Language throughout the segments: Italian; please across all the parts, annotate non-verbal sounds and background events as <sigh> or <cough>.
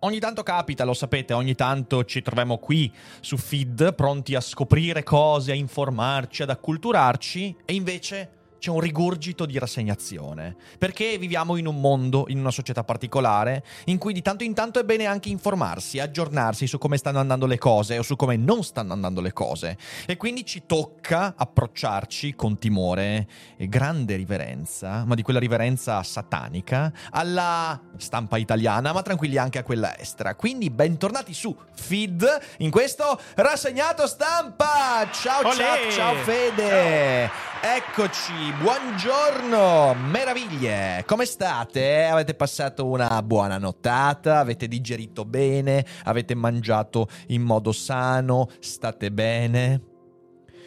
Ogni tanto capita, lo sapete, ogni tanto ci troviamo qui su feed pronti a scoprire cose, a informarci, ad acculturarci e invece c'è un rigurgito di rassegnazione. Perché viviamo in un mondo, in una società particolare, in cui di tanto in tanto è bene anche informarsi, aggiornarsi su come stanno andando le cose o su come non stanno andando le cose. E quindi ci tocca approcciarci con timore e grande riverenza, ma di quella riverenza satanica, alla stampa italiana, ma tranquilli anche a quella estera. Quindi bentornati su Feed in questo rassegnato stampa. Ciao Olè! ciao, ciao Fede. Eccoci, buongiorno, meraviglie, come state? Avete passato una buona nottata? Avete digerito bene? Avete mangiato in modo sano? State bene?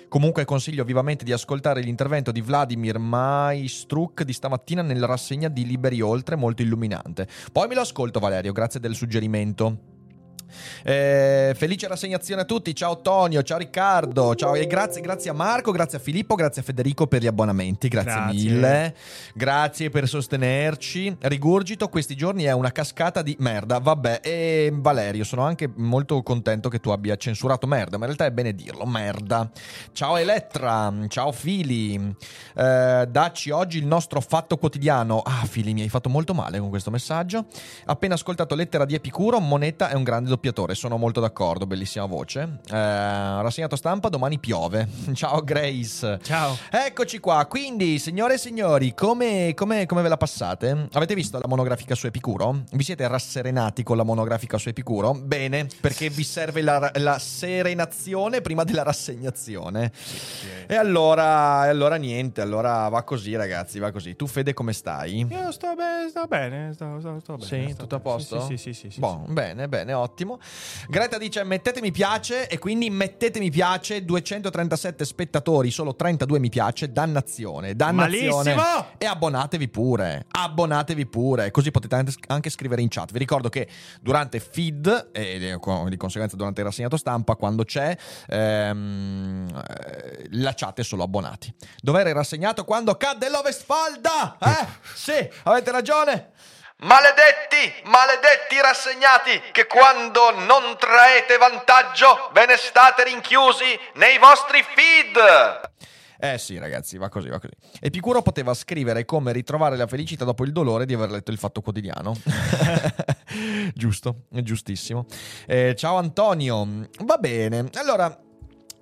Comunque consiglio vivamente di ascoltare l'intervento di Vladimir Maistruk di stamattina nella rassegna di Liberi Oltre, molto illuminante. Poi me lo ascolto Valerio, grazie del suggerimento. Eh, felice rassegnazione a tutti, ciao Tonio, ciao Riccardo, ciao e grazie, grazie a Marco, grazie a Filippo, grazie a Federico per gli abbonamenti, grazie, Grazie. mille, grazie per sostenerci. Rigurgito questi giorni è una cascata di merda, vabbè, e Valerio, sono anche molto contento che tu abbia censurato merda, ma in realtà è bene dirlo, merda. Ciao Elettra, ciao Fili, eh, dacci oggi il nostro fatto quotidiano. Ah Fili, mi hai fatto molto male con questo messaggio. Appena ascoltato lettera di Epicuro, Moneta è un grande doppiatore, sono molto d'accordo, bellissima voce. Eh, rassegnato stampa, domani piove. <laughs> Ciao Grace. Ciao. Eccoci qua, quindi signore e signori, come, come- come ve la passate? Avete visto la monografica su Epicuro? Vi siete rasserenati con la monografica su Epicuro? Bene, perché vi serve la, la serenazione prima della rassegnazione. E allora, allora niente, allora va così ragazzi, va così. Tu Fede come stai? Io sto, be- sto bene, sto, sto- sto bene. Sì, tutto a bene. posto? Sì, sì, sì. sì, sì, Boh, bene, bene, ottimo. Greta dice mettete mi piace e quindi mettete mi piace, 237 spettatori, solo 32 mi piace, dannazione, dannazione. Malissimo! E abbonatevi pure, abbonatevi pure, così potete anche- anche scrivere in chat. Vi ricordo che durante feed e di conseguenza durante il rassegnato stampa, quando c'è, ehm, eh, la chat è solo abbonati. Dov'era il rassegnato quando cadde l'Ovestfalda? Eh? <laughs> Sì, avete ragione. Maledetti, maledetti rassegnati, che quando non traete vantaggio ve ne state rinchiusi nei vostri feed. Eh sì, ragazzi, va così, va così. Epicuro poteva scrivere come ritrovare la felicità dopo il dolore di aver letto il fatto quotidiano. <laughs> Giusto, è giustissimo. Eh, ciao Antonio, va bene. Allora,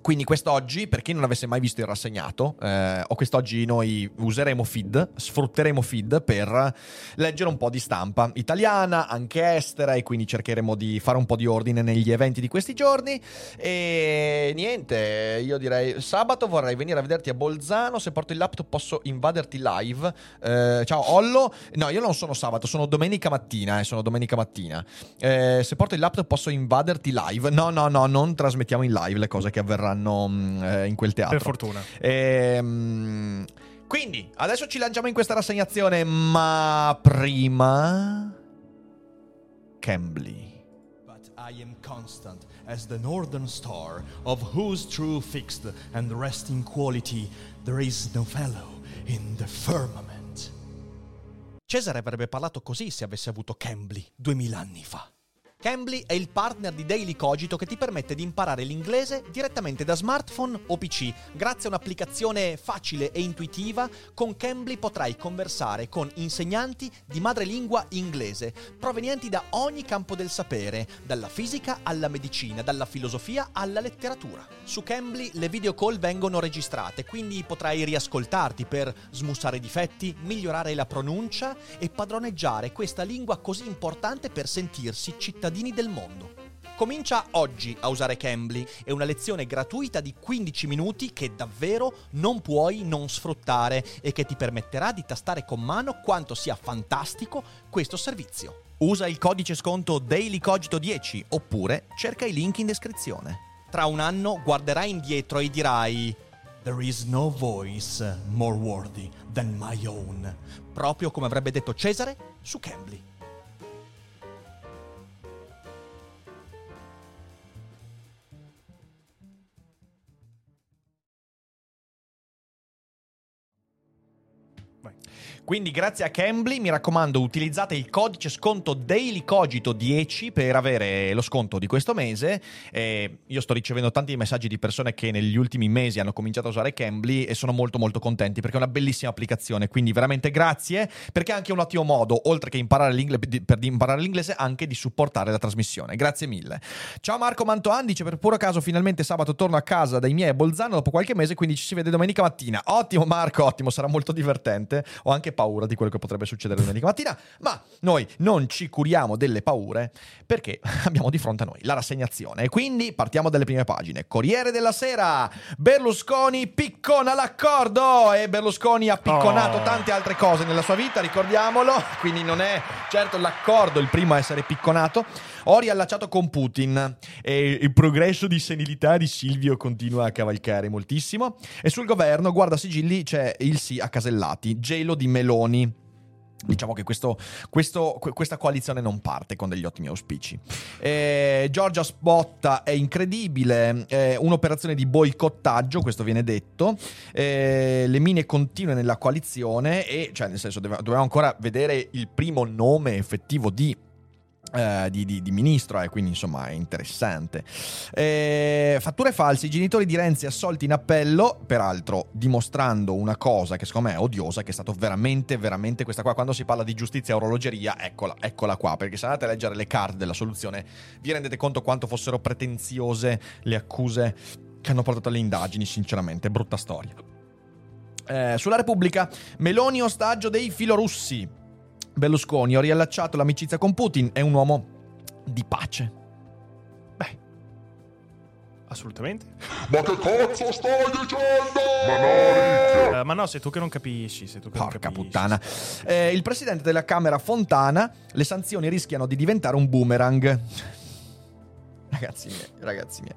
quindi quest'oggi, per chi non avesse mai visto il rassegnato, eh, o quest'oggi noi useremo feed, sfrutteremo feed per leggere un po' di stampa italiana, anche estera, e quindi cercheremo di fare un po' di ordine negli eventi di questi giorni. E niente, io direi sabato vorrei venire a vederti a Bolzano, se porto il laptop posso invaderti live. Eh, ciao Ollo, no io non sono sabato, sono domenica mattina, eh, sono domenica mattina. Eh, se porto il laptop posso invaderti live. No, no, no, non trasmettiamo in live le cose che avverranno mm, eh, in quel teatro. Per fortuna. Ehm, quindi, adesso ci lanciamo in questa rassegnazione, ma prima... Cambly. But I am constant as the northern star, of whose true fixed and resting quality there is no fellow in the firmament. Cesare avrebbe parlato così se avesse avuto Cambly duemila anni fa. Cambly è il partner di Daily Cogito che ti permette di imparare l'inglese direttamente da smartphone o PC. Grazie a un'applicazione facile e intuitiva, con Cambly potrai conversare con insegnanti di madrelingua inglese, provenienti da ogni campo del sapere, dalla fisica alla medicina, dalla filosofia alla letteratura. Su Cambly le video call vengono registrate, quindi potrai riascoltarti per smussare i difetti, migliorare la pronuncia e padroneggiare questa lingua così importante per sentirsi cittadini del mondo. Comincia oggi a usare Cambly, è una lezione gratuita di 15 minuti che davvero non puoi non sfruttare e che ti permetterà di tastare con mano quanto sia fantastico questo servizio. Usa il codice sconto DailyCogito10 oppure cerca i link in descrizione. Tra un anno guarderai indietro e dirai There is no voice more worthy than my own, proprio come avrebbe detto Cesare su Cambly. Quindi grazie a Cambly, mi raccomando, utilizzate il codice sconto DailyCogito10 per avere lo sconto di questo mese. Eh, io sto ricevendo tanti messaggi di persone che negli ultimi mesi hanno cominciato a usare Cambly e sono molto molto contenti perché è una bellissima applicazione. Quindi veramente grazie perché è anche un ottimo modo, oltre che imparare l'inglese, per imparare l'inglese, anche di supportare la trasmissione. Grazie mille. Ciao Marco Mantoan, dice per puro caso finalmente sabato torno a casa dai miei a Bolzano dopo qualche mese, quindi ci si vede domenica mattina. Ottimo Marco, ottimo, sarà molto divertente. Ho anche paura di quello che potrebbe succedere domenica mattina, ma noi non ci curiamo delle paure perché <laughs> abbiamo di fronte a noi la rassegnazione. E quindi partiamo dalle prime pagine. Corriere della Sera, Berlusconi piccona l'accordo e Berlusconi ha picconato Oh. tante altre cose nella sua vita, ricordiamolo, quindi non è certo l'accordo il primo a essere picconato. Ho riallacciato con Putin e il progresso di senilità di Silvio continua a cavalcare moltissimo e sul governo, guarda sigilli, c'è il sì a Casellati, gelo di Meloni. Diciamo che questo- questo- que- questa coalizione non parte con degli ottimi auspici. Eh, Giorgia Spotta è incredibile, eh, un'operazione di boicottaggio, questo viene detto. Eh, le mine continue nella coalizione e, cioè, nel senso, dobbiamo ancora vedere il primo nome effettivo di eh, di, di- di ministro, eh, quindi insomma è interessante. Eh, fatture false, i genitori di Renzi assolti in appello, peraltro dimostrando una cosa che secondo me è odiosa, che è stato veramente, veramente questa qua, quando si parla di giustizia e orologeria, eccola, eccola qua, perché se andate a leggere le card della soluzione vi rendete conto quanto fossero pretenziose le accuse che hanno portato alle indagini, sinceramente, brutta storia. Eh, sulla Repubblica, Meloni ostaggio dei filorussi. Berlusconi, ho riallacciato l'amicizia con Putin, è un uomo di pace. Beh, assolutamente. Ma che cazzo stai dicendo? Ma no, Eh, ma no, sei tu che non capisci. Sei tu che Porca non capisci. puttana. Eh, il presidente della Camera Fontana, le sanzioni rischiano di diventare un boomerang. Ragazzi miei, ragazzi miei.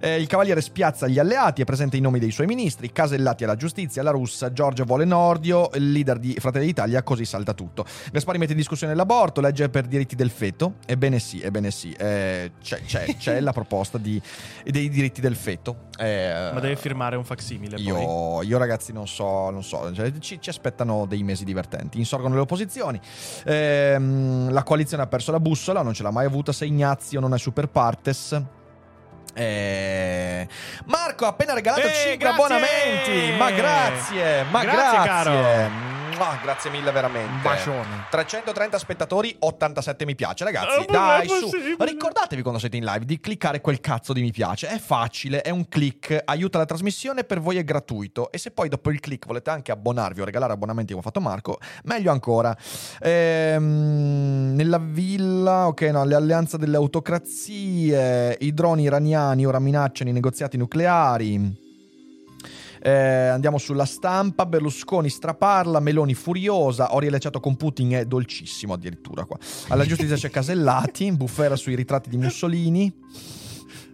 Eh, il Cavaliere spiazza gli alleati e presenta i nomi dei suoi ministri, Casellati alla giustizia, la russa, Giorgio vuole Nordio, il leader di Fratelli d'Italia, così salta tutto. Gaspari mette in discussione l'aborto, legge per diritti del feto, ebbene sì, ebbene sì, eh, c'è, c'è- c'è la proposta di- dei diritti del feto. Eh, Ma deve firmare un facsimile. io, io, ragazzi non so, non so, cioè, ci, ci aspettano dei mesi divertenti, insorgono le opposizioni, Ehm, la coalizione ha perso la bussola, non ce l'ha mai avuta se Ignazio non è super partes. Eh, Marco ha appena regalato Eh, 5 grazie! abbonamenti, ma grazie, ma Grazie, grazie, caro. Mua, grazie mille veramente. Bacione. 330 spettatori, 87 mi piace, ragazzi. Eh, ma dai, su. Ricordatevi quando siete in live di cliccare quel cazzo di mi piace. È facile, è un click, aiuta la trasmissione, per voi è gratuito. E se poi dopo il click volete anche abbonarvi o regalare abbonamenti come ha fatto Marco, meglio ancora. Ehm, nella villa, ok, no, le alleanze delle autocrazie, i droni iraniani ora minacciano i negoziati nucleari. Eh, andiamo sulla stampa, Berlusconi straparla, Meloni furiosa, ho riallacciato con Putin, è dolcissimo addirittura qua. Alla giustizia c'è Casellati, bufera sui ritratti di Mussolini,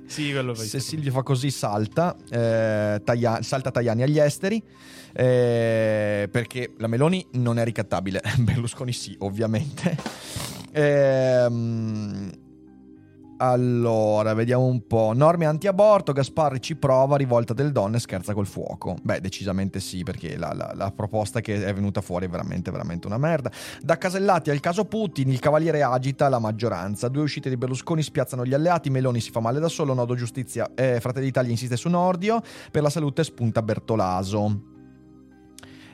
Sì, quello se. Silvio fa così salta, eh, Taia- salta Tajani agli esteri, eh, perché la Meloni non è ricattabile, <laughs> Berlusconi sì, ovviamente. Ehm, allora, vediamo un po'. Norme anti-aborto, Gasparri ci prova, rivolta del donne, scherza col fuoco. Beh, decisamente sì, perché la, la- la proposta che è venuta fuori è veramente, veramente una merda. Da Casellati al caso Putin, il cavaliere agita la maggioranza. Due uscite di Berlusconi spiazzano gli alleati, Meloni si fa male da solo, Nodo Giustizia, eh, Fratelli d'Italia insiste su Nordio, per la salute spunta Bertolaso.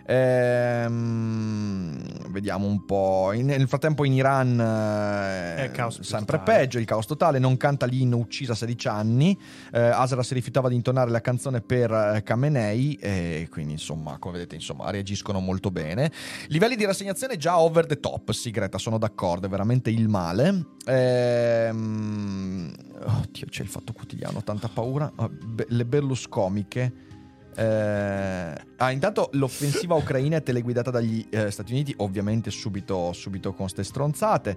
Ehm, vediamo un po'. In- nel frattempo in Iran eh, Eh, sempre totale. peggio, il caos totale, non canta l'inno uccisa a 16 anni. Eh, Asra si rifiutava di intonare la canzone per eh, Khamenei e quindi insomma, come vedete, insomma, reagiscono molto bene. Livelli di rassegnazione già over the top, sì Greta, sono d'accordo, è veramente il male. Ehm, Oddio, c'è il fatto quotidiano, tanta paura. Ah, be- le Berluscomiche. Eh, ah, intanto l'offensiva ucraina è teleguidata dagli eh, Stati Uniti, ovviamente subito, subito con ste stronzate.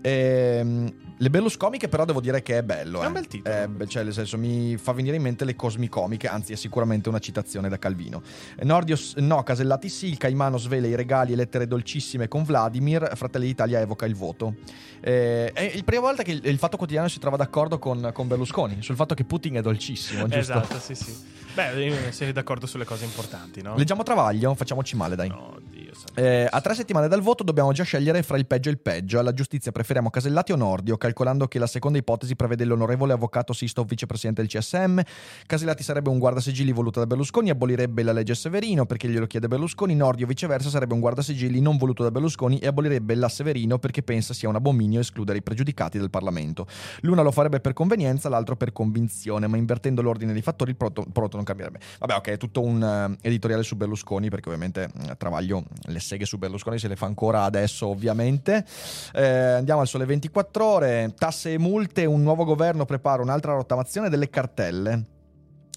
Ehm, le Berluscomiche, però, devo dire che è bello. È un eh. bel titolo. Eh, beh, cioè, nel senso, mi fa venire in mente le cosmicomiche, anzi, è sicuramente una citazione da Calvino. Nordios, no, Casellati sì, il Caimano svela i regali e lettere dolcissime con Vladimir, Fratelli d'Italia evoca il voto. Eh, è la prima volta che il, il Fatto Quotidiano si trova d'accordo con, con Berlusconi sul fatto che Putin è dolcissimo, giusto? Esatto, sì, sì. Beh, eh, sei d'accordo sulle cose importanti, no? Leggiamo Travaglio, facciamoci male, dai. No, Dio santo. Eh, a tre settimane dal voto dobbiamo già scegliere fra il peggio e il peggio. Alla giustizia preferiamo Casellati o Nordio, calcolando che la seconda ipotesi prevede l'onorevole avvocato Sisto, vicepresidente del CSM. Casellati sarebbe un guardasigilli voluto da Berlusconi, abolirebbe la legge Severino perché glielo chiede Berlusconi. Nordio, viceversa, sarebbe un guardasigilli non voluto da Berlusconi e abolirebbe la Severino perché pensa sia un abominio escludere i pregiudicati del Parlamento. L'una lo farebbe per convenienza, l'altro per convinzione, ma invertendo l'ordine dei fattori il prodotto, non cambierebbe. Vabbè, ok, è tutto un eh, editoriale su Berlusconi perché ovviamente eh, Travaglio le seghe su Berlusconi se le fa ancora adesso ovviamente. Eh, andiamo al sole 24 ore, tasse e multe, un nuovo governo prepara un'altra rottamazione delle cartelle.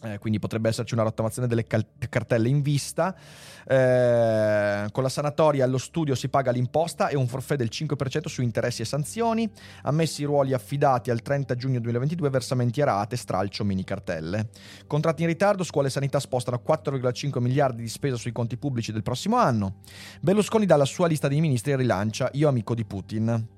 Eh, quindi potrebbe esserci una rottamazione delle cal- cartelle in vista. Eh, con la sanatoria allo studio si paga l'imposta e un forfè del 5% su interessi e sanzioni. Ammessi i ruoli affidati al 30 giugno 2022, versamenti a rate, stralcio, mini cartelle. Contratti in ritardo, scuole e sanità spostano 4,5 miliardi di spesa sui conti pubblici del prossimo anno. Berlusconi dalla sua lista dei ministri e rilancia Io amico di Putin.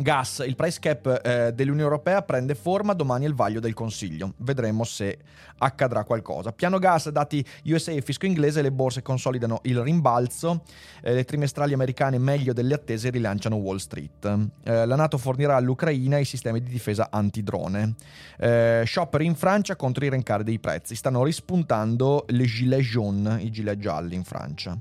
Gas, il price cap eh, dell'Unione Europea prende forma domani al vaglio del Consiglio. Vedremo se accadrà qualcosa. Piano gas, dati USA e fisco inglese, le borse consolidano il rimbalzo. Eh, le trimestrali americane meglio delle attese rilanciano Wall Street. Eh, la Nato fornirà all'Ucraina i sistemi di difesa antidrone. Eh, shopper in Francia contro i rincari dei prezzi. Stanno rispuntando le gilet jaunes, i gilet gialli in Francia.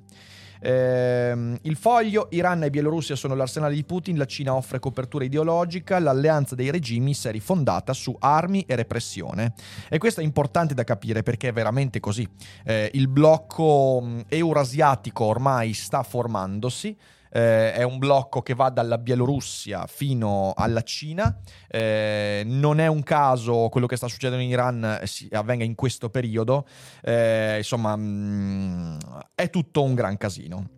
Ehm, il foglio, Iran e Bielorussia sono l'arsenale di Putin, la Cina offre copertura ideologica, l'alleanza dei regimi si è rifondata su armi e repressione. E questo è importante da capire perché è veramente così. Eh, il blocco eurasiatico ormai sta formandosi. Eh, è un blocco che va dalla Bielorussia fino alla Cina. Eh, non è un caso quello che sta succedendo in Iran eh, si- avvenga in questo periodo. Eh, insomma, mm, è tutto un gran casino.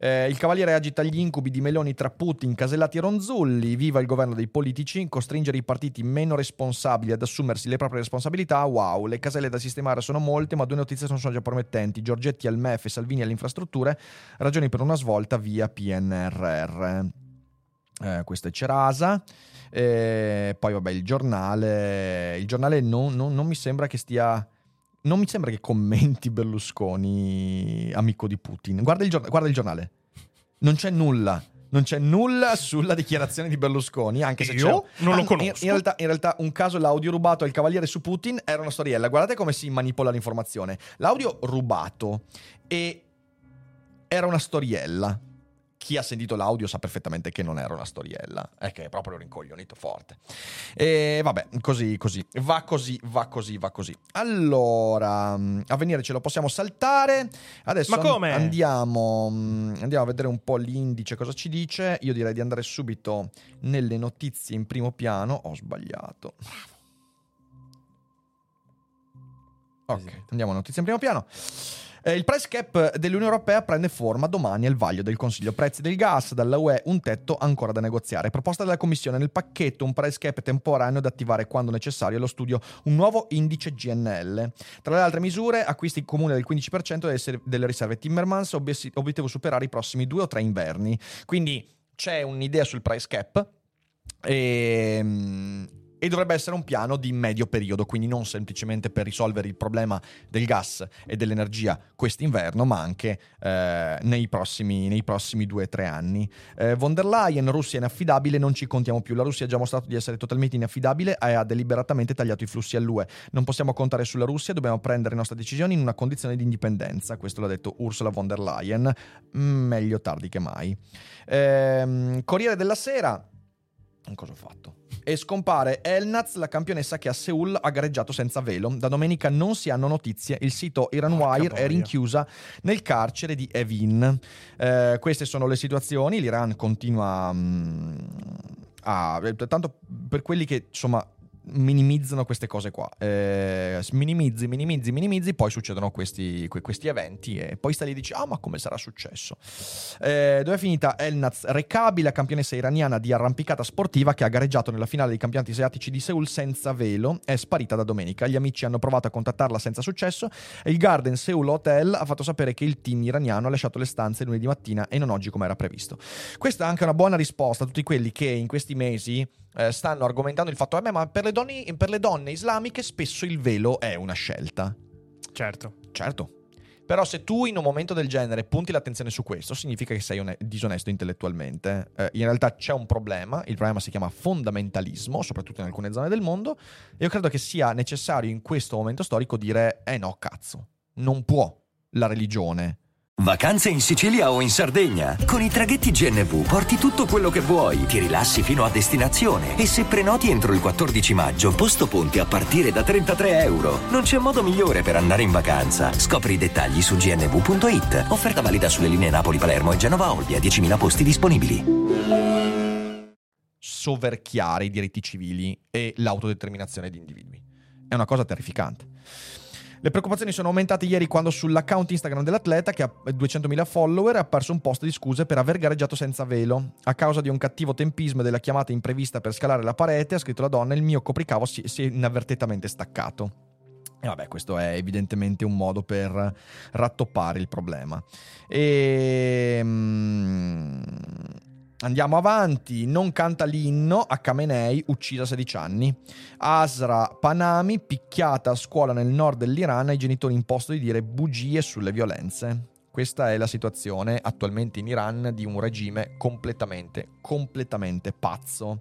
Eh, il Cavaliere agita gli incubi di Meloni tra Putin, Casellati e Ronzulli. Viva il governo dei politici. Costringere i partiti meno responsabili ad assumersi le proprie responsabilità. Wow, le caselle da sistemare sono molte, ma due notizie sono già promettenti. Giorgetti al MEF e Salvini alle infrastrutture. Ragioni per una svolta via PNRR. Eh, questo è Cerasa. Eh, poi, vabbè, il giornale. Il giornale non, non- non mi sembra che stia. Non mi sembra che commenti Berlusconi, amico di Putin. Guarda il, giorn- guarda il giornale. Non c'è nulla. Non c'è nulla sulla dichiarazione di Berlusconi, anche se Io c'è. non lo conosco. In, in realtà, in realtà un caso l'audio rubato al Cavaliere su Putin era una storiella. Guardate come si manipola l'informazione. L'audio rubato e era una storiella. Chi ha sentito l'audio sa perfettamente che non era una storiella, è che è proprio un rincoglionito forte. E vabbè, così, così, va così, va così, va così. Allora, a venire ce lo possiamo saltare. Adesso Ma come? an- andiamo, mh, andiamo a vedere un po' l'indice, cosa ci dice. Io direi di andare subito nelle notizie in primo piano. Ho sbagliato. Ok, andiamo a notizie in primo piano. Eh, il price cap dell'Unione Europea prende forma domani al vaglio del Consiglio. Prezzi del gas, dalla UE un tetto ancora da negoziare. Proposta della Commissione nel pacchetto un price cap temporaneo da attivare quando necessario allo studio un nuovo indice GNL. Tra le altre misure, acquisti comune del 15% delle, ser- delle riserve Timmermans, obiettivo superare i prossimi due o tre inverni. Quindi c'è un'idea sul price cap. E, mm, e dovrebbe essere un piano di medio periodo, quindi non semplicemente per risolvere il problema del gas e dell'energia quest'inverno, ma anche eh, nei, prossimi, nei prossimi due o tre anni. Eh, von der Leyen, Russia inaffidabile, non ci contiamo più. La Russia ha già mostrato di essere totalmente inaffidabile e ha deliberatamente tagliato i flussi all'UE. Non possiamo contare sulla Russia, dobbiamo prendere le nostre decisioni in una condizione di indipendenza. Questo l'ha detto Ursula von der Leyen. Mm, meglio tardi che mai. Eh, Corriere della Sera. Cosa ho fatto? E scompare Elnaz, la campionessa che a Seoul ha gareggiato senza velo. Da domenica non si hanno notizie. Il sito Iranwire è rinchiusa nel carcere di Evin. Eh, queste sono le situazioni. L'Iran continua mm, a. Tanto per quelli che insomma minimizzano queste cose qua. Eh, minimizzi, minimizzi, minimizzi, poi succedono questi, questi, eventi e poi sta lì e dici, ah ma come sarà successo? Eh, dove è finita Elnaz Rekabi, la campionessa iraniana di arrampicata sportiva che ha gareggiato nella finale dei campionati asiatici di Seoul senza velo, è sparita da domenica. Gli amici hanno provato a contattarla senza successo e il Garden Seoul Hotel ha fatto sapere che il team iraniano ha lasciato le stanze lunedì mattina e non oggi come era previsto. Questa è anche una buona risposta a tutti quelli che in questi mesi eh, stanno argomentando il fatto, eh, ma per le, donne, per le donne islamiche spesso il velo è una scelta. Certo. Certo. Però se tu in un momento del genere punti l'attenzione su questo, significa che sei one- disonesto intellettualmente. Eh, in realtà c'è un problema, il problema si chiama fondamentalismo, soprattutto in alcune zone del mondo, e io credo che sia necessario in questo momento storico dire, eh no, cazzo, non può la religione Vacanze in Sicilia o in Sardegna? Con i traghetti GNV porti tutto quello che vuoi, ti rilassi fino a destinazione e se prenoti entro il 14 maggio, posto ponti a partire da 33 euro. Non c'è modo migliore per andare in vacanza. Scopri i dettagli su gnv.it. Offerta valida sulle linee Napoli-Palermo e Genova-Olbia, 10.000 posti disponibili. Soverchiare i diritti civili e l'autodeterminazione di individui. È una cosa terrificante. Le preoccupazioni sono aumentate ieri quando sull'account Instagram dell'atleta, che ha 200.000 follower, è apparso un post di scuse per aver gareggiato senza velo. A causa di un cattivo tempismo e della chiamata imprevista per scalare la parete, ha scritto la donna, il mio copricavo si, si è inavvertitamente staccato. E vabbè, questo è evidentemente un modo per rattoppare il problema. E... Andiamo avanti, non canta l'inno a Khamenei, uccisa a 16 anni. Asra Panami, picchiata a scuola nel nord dell'Iran, ai genitori imposto di dire bugie sulle violenze. Questa è la situazione attualmente in Iran di un regime completamente, completamente pazzo.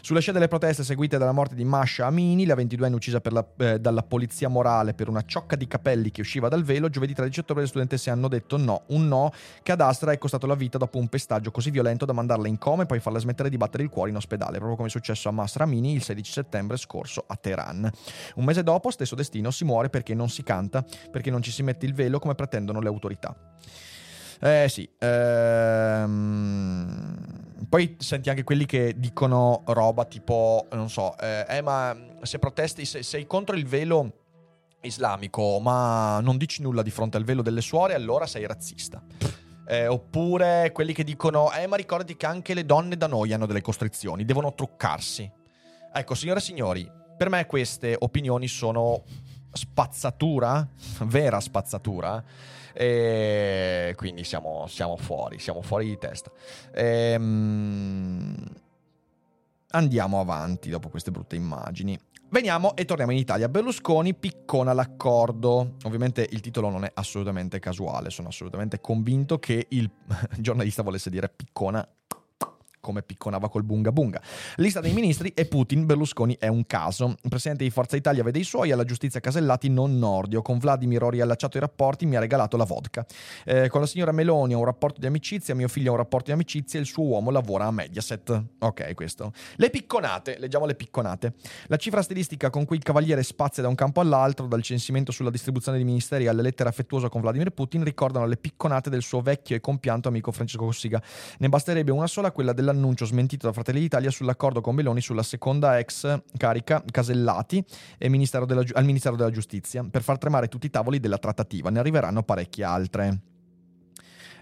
Sulla scia delle proteste seguite dalla morte di Masha Amini, la 22enne uccisa la, eh, dalla polizia morale per una ciocca di capelli che usciva dal velo, giovedì 13 ottobre le studentesse hanno detto no, un no che ad Astra è costato la vita dopo un pestaggio così violento da mandarla in coma e poi farla smettere di battere il cuore in ospedale, proprio come è successo a Masra Amini il 16 settembre scorso a Teheran. Un mese dopo, stesso destino, si muore perché non si canta, perché non ci si mette il velo come pretendono le autorità. Eh sì. Ehm... Poi senti anche quelli che dicono roba tipo, non so, eh, eh ma se protesti, se, sei contro il velo islamico, ma non dici nulla di fronte al velo delle suore, allora sei razzista. Eh, oppure quelli che dicono, eh ma ricordi che anche le donne da noi hanno delle costrizioni, devono truccarsi. Ecco, signore e signori, per me queste opinioni sono spazzatura, vera spazzatura e quindi siamo, siamo fuori, siamo fuori di testa. Ehm, andiamo avanti dopo queste brutte immagini. Veniamo e torniamo in Italia. Berlusconi piccona l'accordo. Ovviamente il titolo non è assolutamente casuale, sono assolutamente convinto che il <laughs> giornalista volesse dire piccona come picconava col bunga bunga. Lista dei ministri e Putin, Berlusconi è un caso. Il presidente di Forza Italia vede i suoi, alla giustizia Casellati non Nordio. Con Vladimir ho riallacciato i rapporti, mi ha regalato la vodka. Eh, con la signora Meloni ho un rapporto di amicizia, mio figlio ha un rapporto di amicizia, il suo uomo lavora a Mediaset. Ok, questo. Le picconate, leggiamo le picconate. La cifra stilistica con cui il cavaliere spazia da un campo all'altro, dal censimento sulla distribuzione dei ministeri alle lettere affettuose con Vladimir Putin, ricordano le picconate del suo vecchio e compianto amico Francesco Cossiga. Ne basterebbe una sola, quella della l'annuncio smentito da Fratelli d'Italia sull'accordo con Meloni sulla seconda ex carica Casellati ministero della, al Ministero della Giustizia per far tremare tutti i tavoli della trattativa. Ne arriveranno parecchie altre.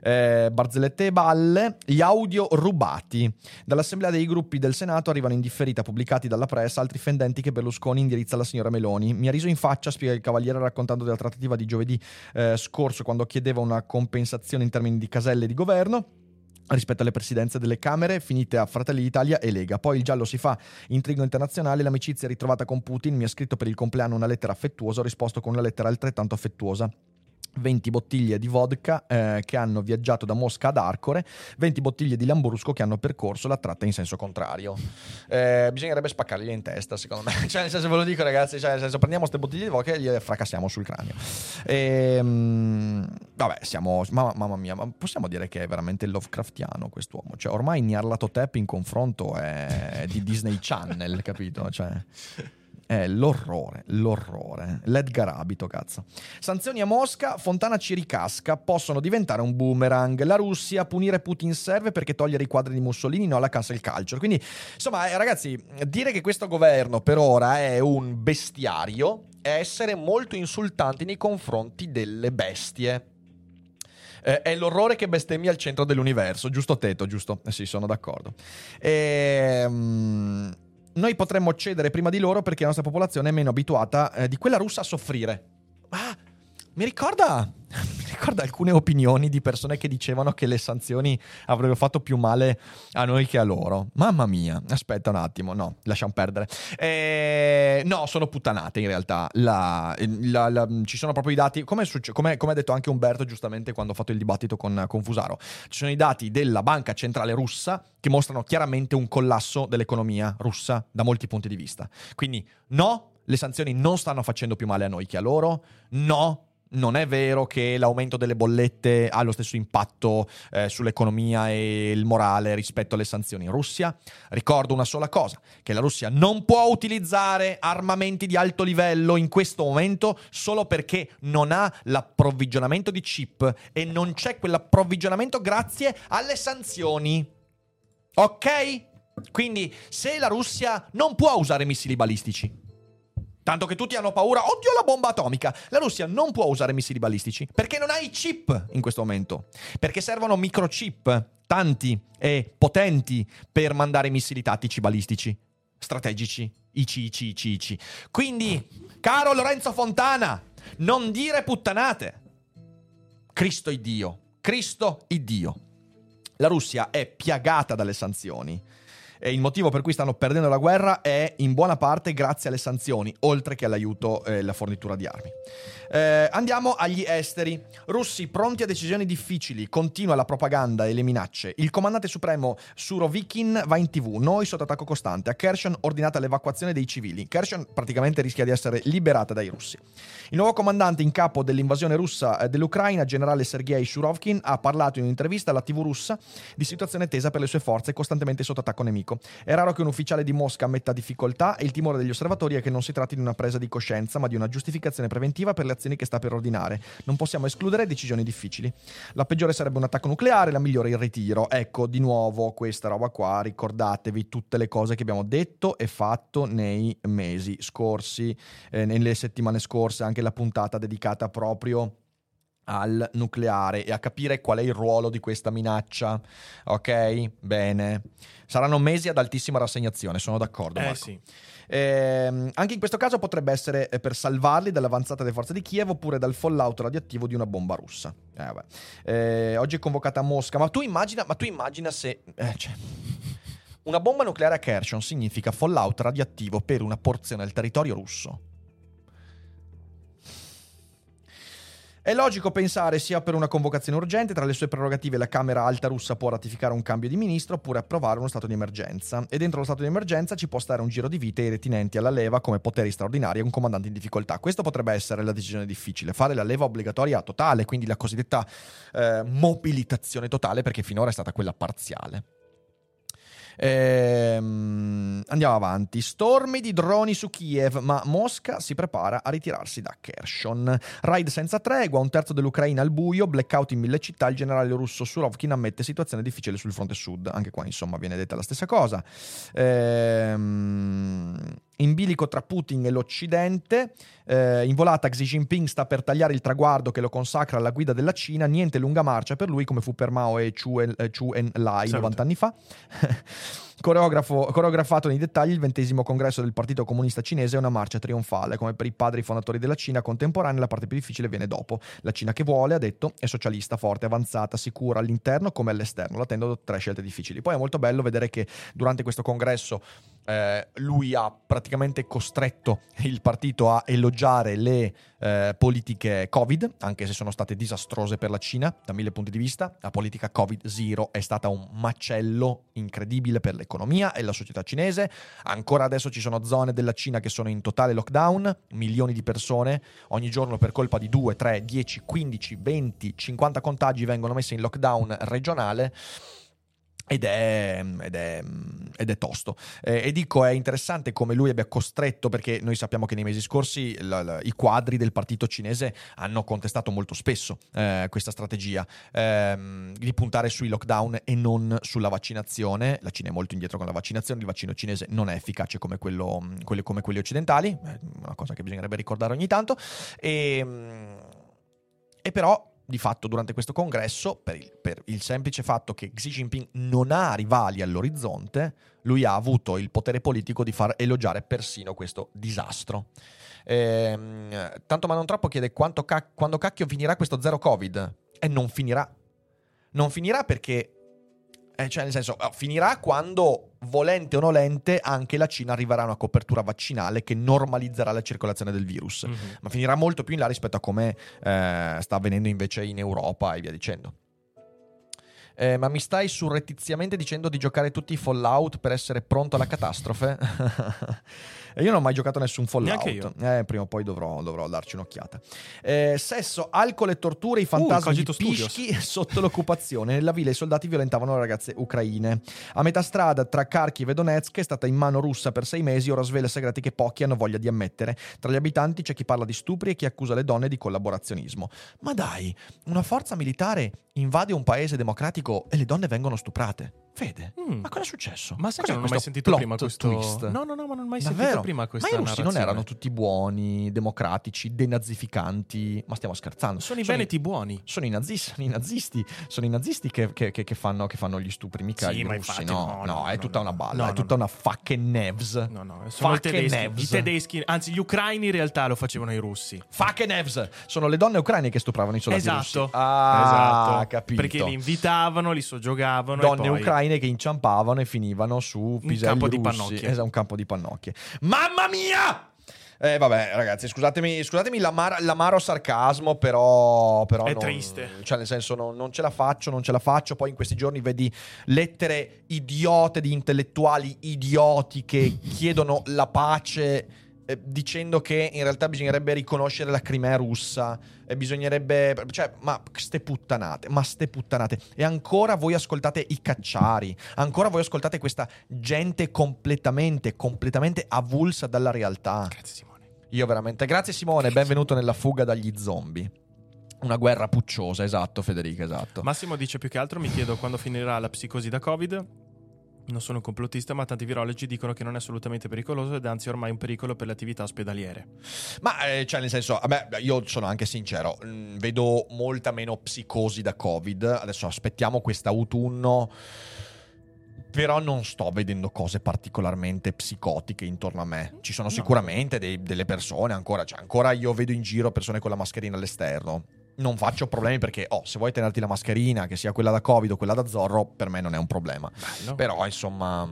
Eh, barzellette e balle, gli audio rubati. Dall'assemblea dei gruppi del Senato arrivano in differita pubblicati dalla press altri fendenti che Berlusconi indirizza alla signora Meloni. Mi ha riso in faccia, spiega il Cavaliere raccontando della trattativa di giovedì eh, scorso quando chiedeva una compensazione in termini di caselle di governo. Rispetto alle presidenze delle Camere finite a Fratelli d'Italia e Lega. Poi il giallo si fa intrigo internazionale, l'amicizia ritrovata con Putin, mi ha scritto per il compleanno una lettera affettuosa, ho risposto con una lettera altrettanto affettuosa. 20 bottiglie di vodka eh, che hanno viaggiato da Mosca ad Arcore, 20 bottiglie di Lambrusco che hanno percorso la tratta in senso contrario. Eh, bisognerebbe spaccargli in testa, secondo me. <laughs> cioè, nel senso, ve lo dico, ragazzi, cioè, nel senso, prendiamo queste bottiglie di vodka e le fracassiamo sul cranio. E, vabbè, siamo. Mamma, mamma, mia, ma possiamo dire che è veramente Lovecraftiano quest'uomo. Cioè, ormai Nyarlathotep in confronto è di Disney Channel, capito? Cioè. <laughs> È l'orrore, l'orrore. L'Edgar Abito, cazzo. Sanzioni a Mosca, Fontana ci ricasca, possono diventare un boomerang. La Russia, punire Putin serve perché togliere i quadri di Mussolini no alla cancel culture. Quindi, insomma, eh, ragazzi, dire che questo governo per ora è un bestiario è essere molto insultanti nei confronti delle bestie. Eh, è l'orrore che bestemmia al centro dell'universo, giusto Teto, giusto? Eh sì, sono d'accordo. Ehm noi potremmo cedere prima di loro perché la nostra popolazione è meno abituata eh, di quella russa a soffrire. Mi ricorda, <laughs> mi ricorda alcune opinioni di persone che dicevano che le sanzioni avrebbero fatto più male a noi che a loro. Mamma mia, aspetta un attimo, no, lasciamo perdere. Eh, no, sono puttanate in realtà. La, la, la, ci sono proprio i dati, come, come, come, ha detto anche Umberto giustamente quando ha fatto il dibattito con, con Fusaro, ci sono i dati della banca centrale russa che mostrano chiaramente un collasso dell'economia russa da molti punti di vista. Quindi no, le sanzioni non stanno facendo più male a noi che a loro, no, non è vero che l'aumento delle bollette ha lo stesso impatto eh, sull'economia e il morale rispetto alle sanzioni in Russia. Ricordo una sola cosa, che la Russia non può utilizzare armamenti di alto livello in questo momento solo perché non ha l'approvvigionamento di chip e non c'è quell'approvvigionamento grazie alle sanzioni. Ok? Quindi se la Russia non può usare missili balistici, Tanto che tutti hanno paura, oddio la bomba atomica. La Russia non può usare missili balistici perché non ha i chip in questo momento. Perché servono microchip, tanti e potenti, per mandare missili tattici balistici, strategici, IC, IC, IC, IC. Quindi, caro Lorenzo Fontana, non dire puttanate. Cristo Iddio, Cristo Iddio. La Russia è piagata dalle sanzioni e il motivo per cui stanno perdendo la guerra è in buona parte grazie alle sanzioni, oltre che all'aiuto e alla fornitura di armi. Eh, andiamo agli esteri. Russi pronti a decisioni difficili, continua la propaganda e le minacce. Il comandante supremo Surovikin va in tv, noi sotto attacco costante. A Kherson ordinata l'evacuazione dei civili. Kherson praticamente rischia di essere liberata dai russi. Il nuovo comandante in capo dell'invasione russa eh, dell'Ucraina, generale Sergei Surovkin, ha parlato in un'intervista alla TV russa di situazione tesa per le sue forze costantemente sotto attacco nemico. È raro che un ufficiale di Mosca metta difficoltà e il timore degli osservatori è che non si tratti di una presa di coscienza, ma di una giustificazione preventiva per le azioni che sta per ordinare. Non possiamo escludere decisioni difficili. La peggiore sarebbe un attacco nucleare, la migliore il ritiro. Ecco, di nuovo questa roba qua, ricordatevi tutte le cose che abbiamo detto e fatto nei mesi scorsi, eh, nelle settimane scorse, anche la puntata dedicata proprio al nucleare e a capire qual è il ruolo di questa minaccia. Ok? Bene. Saranno mesi ad altissima rassegnazione, sono d'accordo. Eh sì. Eh, anche in questo caso potrebbe essere eh, per salvarli dall'avanzata delle forze di Kiev oppure dal fallout radioattivo di una bomba russa. Eh, eh, oggi è convocata a Mosca, ma tu immagina, ma tu immagina se... Eh, cioè, una bomba nucleare a Kherson significa fallout radioattivo per una porzione del territorio russo. È logico pensare sia per una convocazione urgente, tra le sue prerogative la Camera Alta russa può ratificare un cambio di ministro oppure approvare uno stato di emergenza. E dentro lo stato di emergenza ci può stare un giro di vite ai retinenti alla leva come poteri straordinari e un comandante in difficoltà. Questo potrebbe essere la decisione difficile, fare la leva obbligatoria totale, quindi la cosiddetta eh, mobilitazione totale, perché finora è stata quella parziale. Ehm, andiamo avanti. Stormi di droni su Kiev, ma Mosca si prepara a ritirarsi da Kherson. Raid senza tregua, un terzo dell'Ucraina al buio, blackout in mille città. Il generale russo Surovkin ammette situazione difficile sul fronte sud. Anche qua, insomma, viene detta la stessa cosa. Ehm, in bilico tra Putin e l'Occidente. Eh, in volata Xi Jinping sta per tagliare il traguardo che lo consacra alla guida della Cina. Niente lunga marcia per lui, come fu per Mao e Chu, En- eh, Chu Enlai Salute. 90 anni fa. <laughs> Coreografato nei dettagli, il ventesimo congresso del Partito Comunista Cinese è una marcia trionfale. Come per i padri fondatori della Cina contemporanea, la parte più difficile viene dopo. La Cina che vuole, ha detto, è socialista, forte, avanzata, sicura all'interno come all'esterno. L'attendo tre scelte difficili. Poi è molto bello vedere che durante questo congresso eh, lui ha praticamente costretto il partito a elogiare le eh, politiche Covid, anche se sono state disastrose per la Cina da mille punti di vista. La politica Covid-0 è stata un macello incredibile per l'economia e la società cinese. Ancora adesso ci sono zone della Cina che sono in totale lockdown, milioni di persone ogni giorno per colpa di 2, 3, 10, 15, 20, 50 contagi vengono messi in lockdown regionale. Ed è, ed, è, ed è tosto. Eh, e dico, è interessante come lui abbia costretto, perché noi sappiamo che nei mesi scorsi la- la- i quadri del partito cinese hanno contestato molto spesso eh, questa strategia ehm, di puntare sui lockdown e non sulla vaccinazione. La Cina è molto indietro con la vaccinazione, il vaccino cinese non è efficace come, quello, quelli, come quelli occidentali, è una cosa che bisognerebbe ricordare ogni tanto. E, e però di fatto durante questo congresso, per il, per il semplice fatto che Xi Jinping non ha rivali all'orizzonte, lui ha avuto il potere politico di far elogiare persino questo disastro. Ehm, tanto ma non troppo chiede quando cacchio finirà questo zero Covid. E non finirà. Non finirà perché... eh, cioè, nel senso, eh, finirà quando, volente o nolente, anche la Cina arriverà a una copertura vaccinale che normalizzerà la circolazione del virus Mhm. ma finirà molto più in là rispetto a come eh, sta avvenendo invece in Europa e via dicendo. Eh, ma mi stai surrettiziamente dicendo di giocare tutti i Fallout per essere pronto alla catastrofe? <laughs> E io non ho mai giocato nessun Fallout. Neanche Eh, prima o poi dovrò, dovrò darci un'occhiata. Eh, sesso, alcol e torture, i fantasmi di Cogito Studios. Pischi <laughs> sotto l'occupazione. Nella villa i soldati violentavano le ragazze ucraine. A metà strada tra Kharkiv e Donetsk è stata in mano russa per sei mesi, ora svela segreti che pochi hanno voglia di ammettere. Tra gli abitanti c'è chi parla di stupri e chi accusa le donne di collaborazionismo. Ma dai, una forza militare invade un paese democratico e le donne vengono stuprate. Fede, Mm. ma cosa è successo? Ma sai che non ho mai sentito prima questo twist? No, no, no, ma non ho mai Davvero? sentito prima questa Ma i russi non erano tutti buoni, democratici, denazificanti. Ma stiamo scherzando. Sono i veneti buoni. Sono i nazisti, sono i nazisti, sono i nazisti che, che- che- che fanno, che fanno gli stupri, mica Sì, i russi. infatti no, no, no, no, è tutta una balla, è tutta una fucking nevs. No, no, sono i tedeschi. I tedeschi, anzi gli ucraini in realtà lo facevano i russi. Fucking nevs. Sono le donne ucraine che stupravano i soldati Esatto. russi. Ah, esatto. capito. Perché li invitavano, li soggiogavano donne e ucraine che inciampavano e finivano su piselli campo di russi. pannocchie. Esatto, un campo di pannocchie. Mamma mia! Eh, vabbè, ragazzi, scusatemi, scusatemi l'amar- l'amaro sarcasmo, però. però È non- triste. Cioè, nel senso, non, non ce la faccio, non ce la faccio. Poi in questi giorni vedi lettere idiote di intellettuali idioti che chiedono la pace. Eh, Dicendo che in realtà bisognerebbe riconoscere la Crimea russa e bisognerebbe. Cioè, ma ste puttanate, ma ste puttanate. E ancora voi ascoltate i cacciari, ancora voi ascoltate questa gente completamente, completamente avulsa dalla realtà. Grazie Simone. Io veramente. Grazie Simone, benvenuto nella fuga dagli zombie. Una guerra pucciosa, esatto, Federica, esatto. Massimo dice più che altro, mi chiedo quando finirà la psicosi da Covid. Non sono un complottista, ma tanti virologi dicono che non è assolutamente pericoloso ed anzi ormai un pericolo per le attività ospedaliere. Ma, eh, cioè, nel senso, vabbè, io sono anche sincero, mm, vedo molta meno psicosi da Covid. Adesso aspettiamo quest'autunno. Però non sto vedendo cose particolarmente psicotiche intorno a me. Ci sono No. sicuramente dei- delle persone ancora, cioè ancora io vedo in giro persone con la mascherina all'esterno. Non faccio problemi perché, oh, se vuoi tenerti la mascherina, che sia quella da Covid o quella da Zorro, per me non è un problema. Bello. Però, insomma...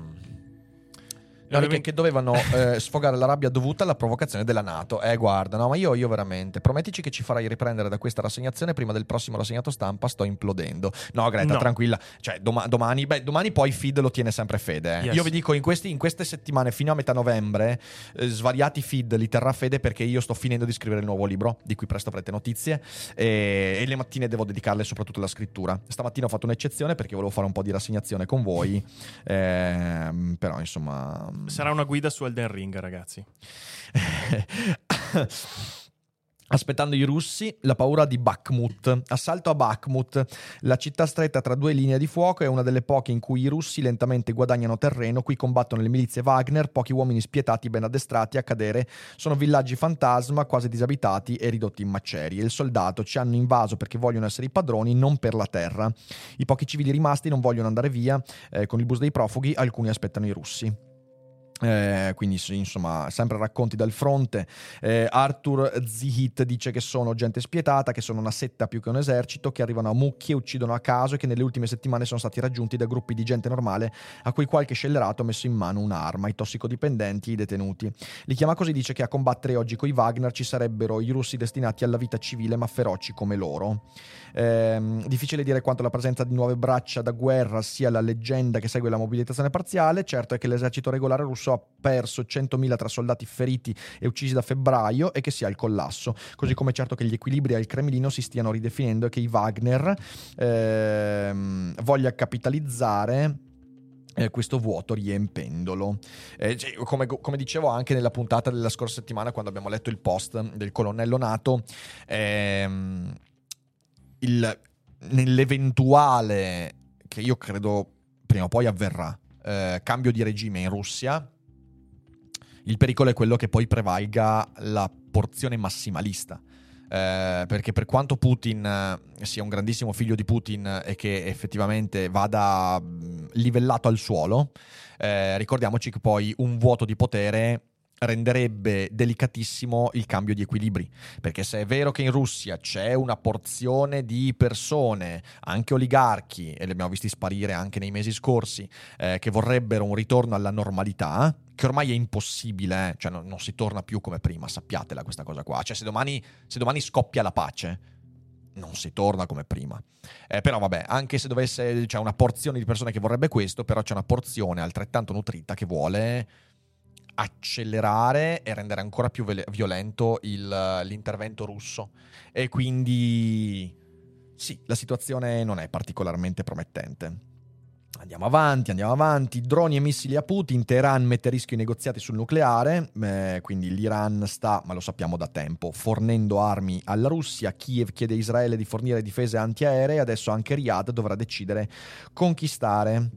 No, ovviamente- che dovevano eh, <laughs> sfogare la rabbia dovuta alla provocazione della Nato. Eh, guarda, no, ma io, io veramente. Promettici che ci farai riprendere da questa rassegnazione prima del prossimo rassegnato stampa. Sto implodendo. No, Greta, No. tranquilla. Cioè, doma- domani, beh, domani poi feed lo tiene sempre fede. eh. Yes. Io vi dico, in, questi- in queste settimane, fino a metà novembre, eh, svariati feed li terrà fede perché io sto finendo di scrivere il nuovo libro, di cui presto avrete notizie. E, e le mattine devo dedicarle soprattutto alla scrittura. Stamattina ho fatto un'eccezione perché volevo fare un po' di rassegnazione con voi. <laughs> Ehm, però, insomma. Sarà una guida su Elden Ring, ragazzi. <laughs> Aspettando i russi, la paura di Bakhmut. Assalto a Bakhmut, la città stretta tra due linee di fuoco è una delle poche in cui i russi lentamente guadagnano terreno, qui combattono le milizie Wagner, pochi uomini spietati ben addestrati a cadere, sono villaggi fantasma quasi disabitati e ridotti in macerie. Il soldato ci hanno invaso perché vogliono essere i padroni, non per la terra. I pochi civili rimasti non vogliono andare via eh, con il bus dei profughi, alcuni aspettano i russi. Eh, quindi insomma sempre racconti dal fronte. Eh, Arthur Zihit dice che sono gente spietata che sono una setta più che un esercito che arrivano a mucchie uccidono a caso e che nelle ultime settimane sono stati raggiunti da gruppi di gente normale a cui qualche scellerato ha messo in mano un'arma i tossicodipendenti i detenuti. Li chiama così dice che a combattere oggi coi Wagner ci sarebbero i russi destinati alla vita civile ma feroci come loro. Eh, difficile dire quanto la presenza di nuove braccia da guerra sia la leggenda che segue la mobilitazione parziale. Certo è che l'esercito regolare russo russo ha perso 100.000 tra soldati feriti e uccisi da febbraio e che sia il collasso. Così come certo che gli equilibri al Cremlino si stiano ridefinendo e che i Wagner ehm, voglia capitalizzare eh, questo vuoto riempendolo. Eh, cioè, come, come, dicevo anche nella puntata della scorsa settimana, quando abbiamo letto il post del colonnello Nato, ehm, il, nell'eventuale che io credo prima o poi avverrà eh, cambio di regime in Russia, il pericolo è quello che poi prevalga la porzione massimalista. Eh, perché per quanto Putin eh, sia un grandissimo figlio di Putin e che effettivamente vada livellato al suolo, eh, ricordiamoci che poi un vuoto di potere renderebbe delicatissimo il cambio di equilibri, perché se è vero che in Russia c'è una porzione di persone, anche oligarchi, e li abbiamo visti sparire anche nei mesi scorsi, eh, che vorrebbero un ritorno alla normalità, che ormai è impossibile, eh? cioè non, non, si torna più come prima, sappiatela questa cosa qua, cioè se domani, se domani scoppia la pace, non si torna come prima. Eh, però vabbè, anche se dovesse, c'è una porzione di persone che vorrebbe questo, però c'è una porzione altrettanto nutrita che vuole accelerare e rendere ancora più violento il, l'intervento russo. E quindi sì, la situazione non è particolarmente promettente. Andiamo avanti, andiamo avanti. Droni e missili a Putin. Teheran mette a rischio i negoziati sul nucleare. Eh, quindi l'Iran sta, ma lo sappiamo da tempo, fornendo armi alla Russia. Kiev chiede a Israele di fornire difese antiaeree. Adesso anche Riyadh dovrà decidere conquistare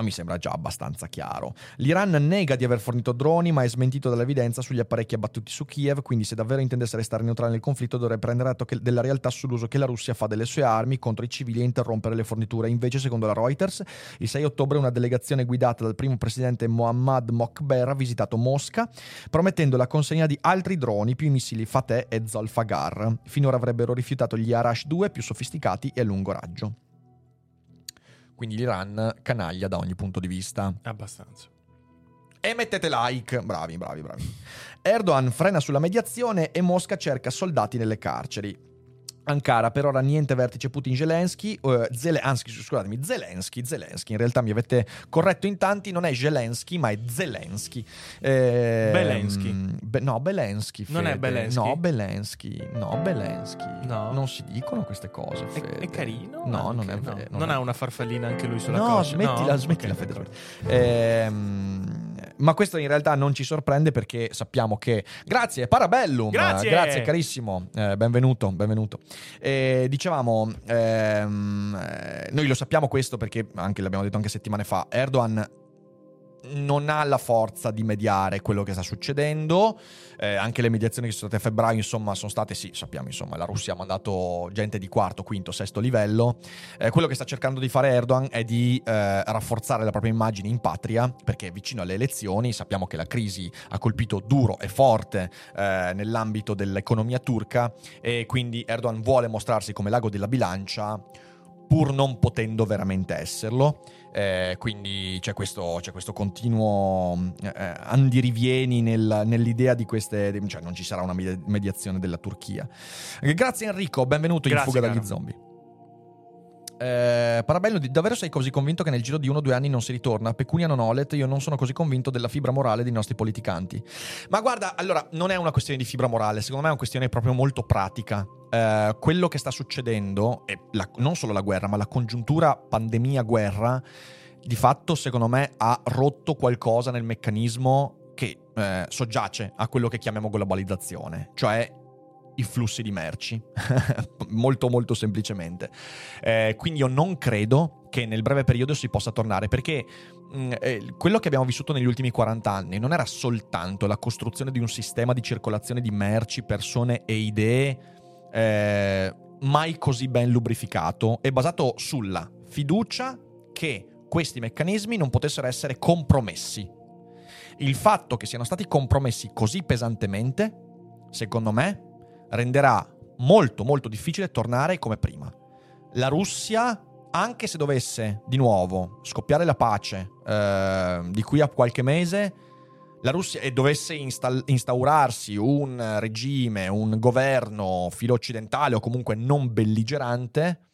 ma mi sembra già abbastanza chiaro. L'Iran nega di aver fornito droni, ma è smentito dall'evidenza sugli apparecchi abbattuti su Kiev, quindi se davvero intendesse restare neutrale nel conflitto dovrebbe prendere atto della realtà sull'uso che la Russia fa delle sue armi contro i civili e interrompere le forniture. Invece, secondo la Reuters, il 6 ottobre una delegazione guidata dal primo presidente Mohammad Mokber ha visitato Mosca, promettendo la consegna di altri droni più i missili Fateh e Zolfagar. Finora avrebbero rifiutato gli Arash 2 più sofisticati e a lungo raggio. Quindi l'Iran canaglia da ogni punto di vista. Abbastanza. E mettete like. Bravi, bravi, bravi. Erdogan frena sulla mediazione e Mosca cerca soldati nelle carceri. Ankara, per ora niente vertice Putin-Zelensky, uh, Zelensky, scusatemi, Zelensky, Zelensky, in realtà mi avete corretto in tanti, non è Zelensky, ma è Zelensky. Eh, Belensky. Be- no, Belensky. Non è Belensky? No, Belensky, no, Belensky. No. Non si dicono queste cose, Fede. È, è carino? No, okay, non è vero. No. Non, non ha una farfallina anche lui sulla no, coscia? Smettila, no, smettila, okay, Fede. Ehm, ma questo in realtà non ci sorprende perché sappiamo che... Grazie, Parabellum! Grazie! Grazie carissimo, eh, benvenuto, benvenuto. Eh, dicevamo, ehm, eh, noi lo sappiamo questo perché anche l'abbiamo detto anche settimane fa, Erdogan non ha la forza di mediare quello che sta succedendo. Eh, anche le mediazioni che sono state a febbraio, insomma, sono state, sì, sappiamo, insomma, la Russia ha mandato gente di quarto, quinto, sesto livello. Eh, quello che sta cercando di fare Erdogan è di eh, rafforzare la propria immagine in patria, perché vicino alle elezioni. Sappiamo che la crisi ha colpito duro e forte eh, nell'ambito dell'economia turca e quindi Erdogan vuole mostrarsi come l'ago della bilancia pur non potendo veramente esserlo. Eh, quindi c'è questo, c'è questo continuo eh, andirivieni nel, nell'idea di queste. cioè, non ci sarà una mediazione della Turchia. Grazie Enrico, benvenuto Grazie, in Fuga caro. dagli zombie. Eh, Parabello, davvero sei così convinto che nel giro di uno o due anni non si ritorna? Pecunia non olet, io non sono così convinto della fibra morale dei nostri politicanti. Ma guarda, allora, non è una questione di fibra morale, secondo me è una questione proprio molto pratica. Eh, quello che sta succedendo, e la, non solo la guerra, ma la congiuntura pandemia-guerra, di fatto, secondo me, ha rotto qualcosa nel meccanismo che eh, soggiace a quello che chiamiamo globalizzazione. Cioè, i flussi di merci, <laughs> molto molto semplicemente. Eh, quindi io non credo che nel breve periodo si possa tornare, perché mh, eh, quello che abbiamo vissuto negli ultimi 40 anni non era soltanto la costruzione di un sistema di circolazione di merci, persone e idee eh, mai così ben lubrificato e basato sulla fiducia che questi meccanismi non potessero essere compromessi. Il fatto che siano stati compromessi così pesantemente, secondo me, renderà molto molto difficile tornare come prima. La Russia, anche se dovesse di nuovo scoppiare la pace eh, di qui a qualche mese, la Russia e dovesse install- instaurarsi un regime, un governo filo occidentale o comunque non belligerante,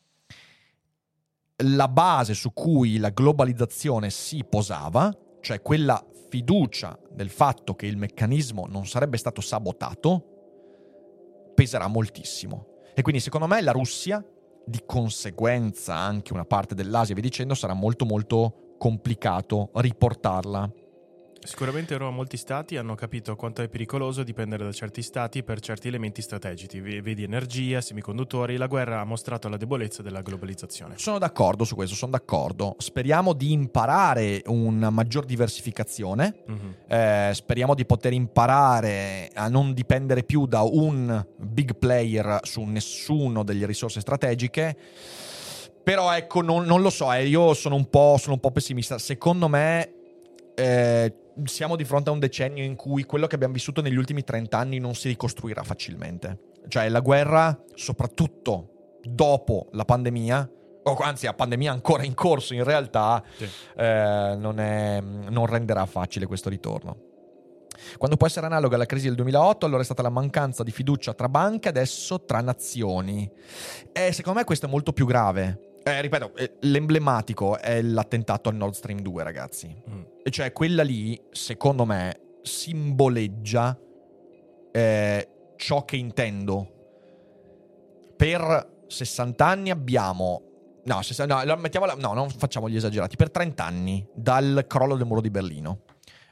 la base su cui la globalizzazione si posava, cioè quella fiducia del fatto che il meccanismo non sarebbe stato sabotato, peserà moltissimo. E quindi secondo me la Russia, di conseguenza anche una parte dell'Asia, vi dicendo, sarà molto molto complicato riportarla Sicuramente ora molti stati hanno capito quanto è pericoloso dipendere da certi stati per certi elementi strategici, vedi energia, semiconduttori, la guerra ha mostrato la debolezza della globalizzazione. Sono d'accordo su questo, sono d'accordo. Speriamo di imparare una maggior diversificazione, mm-hmm. eh, speriamo di poter imparare a non dipendere più da un big player su nessuno delle risorse strategiche. Però ecco, non, non lo so, eh, io sono un, sono un po' pessimista. Secondo me eh, siamo di fronte a un decennio in cui quello che abbiamo vissuto negli ultimi 30 anni non si ricostruirà facilmente. Cioè la guerra, soprattutto dopo la pandemia, o anzi la pandemia ancora in corso in realtà, sì. eh, non, è, non renderà facile questo ritorno. Quando può essere analoga alla crisi del 2008, allora è stata la mancanza di fiducia tra banche, adesso tra nazioni. E secondo me questo è molto più grave. Eh, ripeto, eh, l'emblematico è l'attentato al Nord Stream 2, ragazzi. Mm. E cioè, quella lì, secondo me, simboleggia eh, ciò che intendo. Per 60 anni abbiamo. No, 60, no, mettiamola, no, non facciamo gli esagerati. Per 30 anni, dal crollo del muro di Berlino.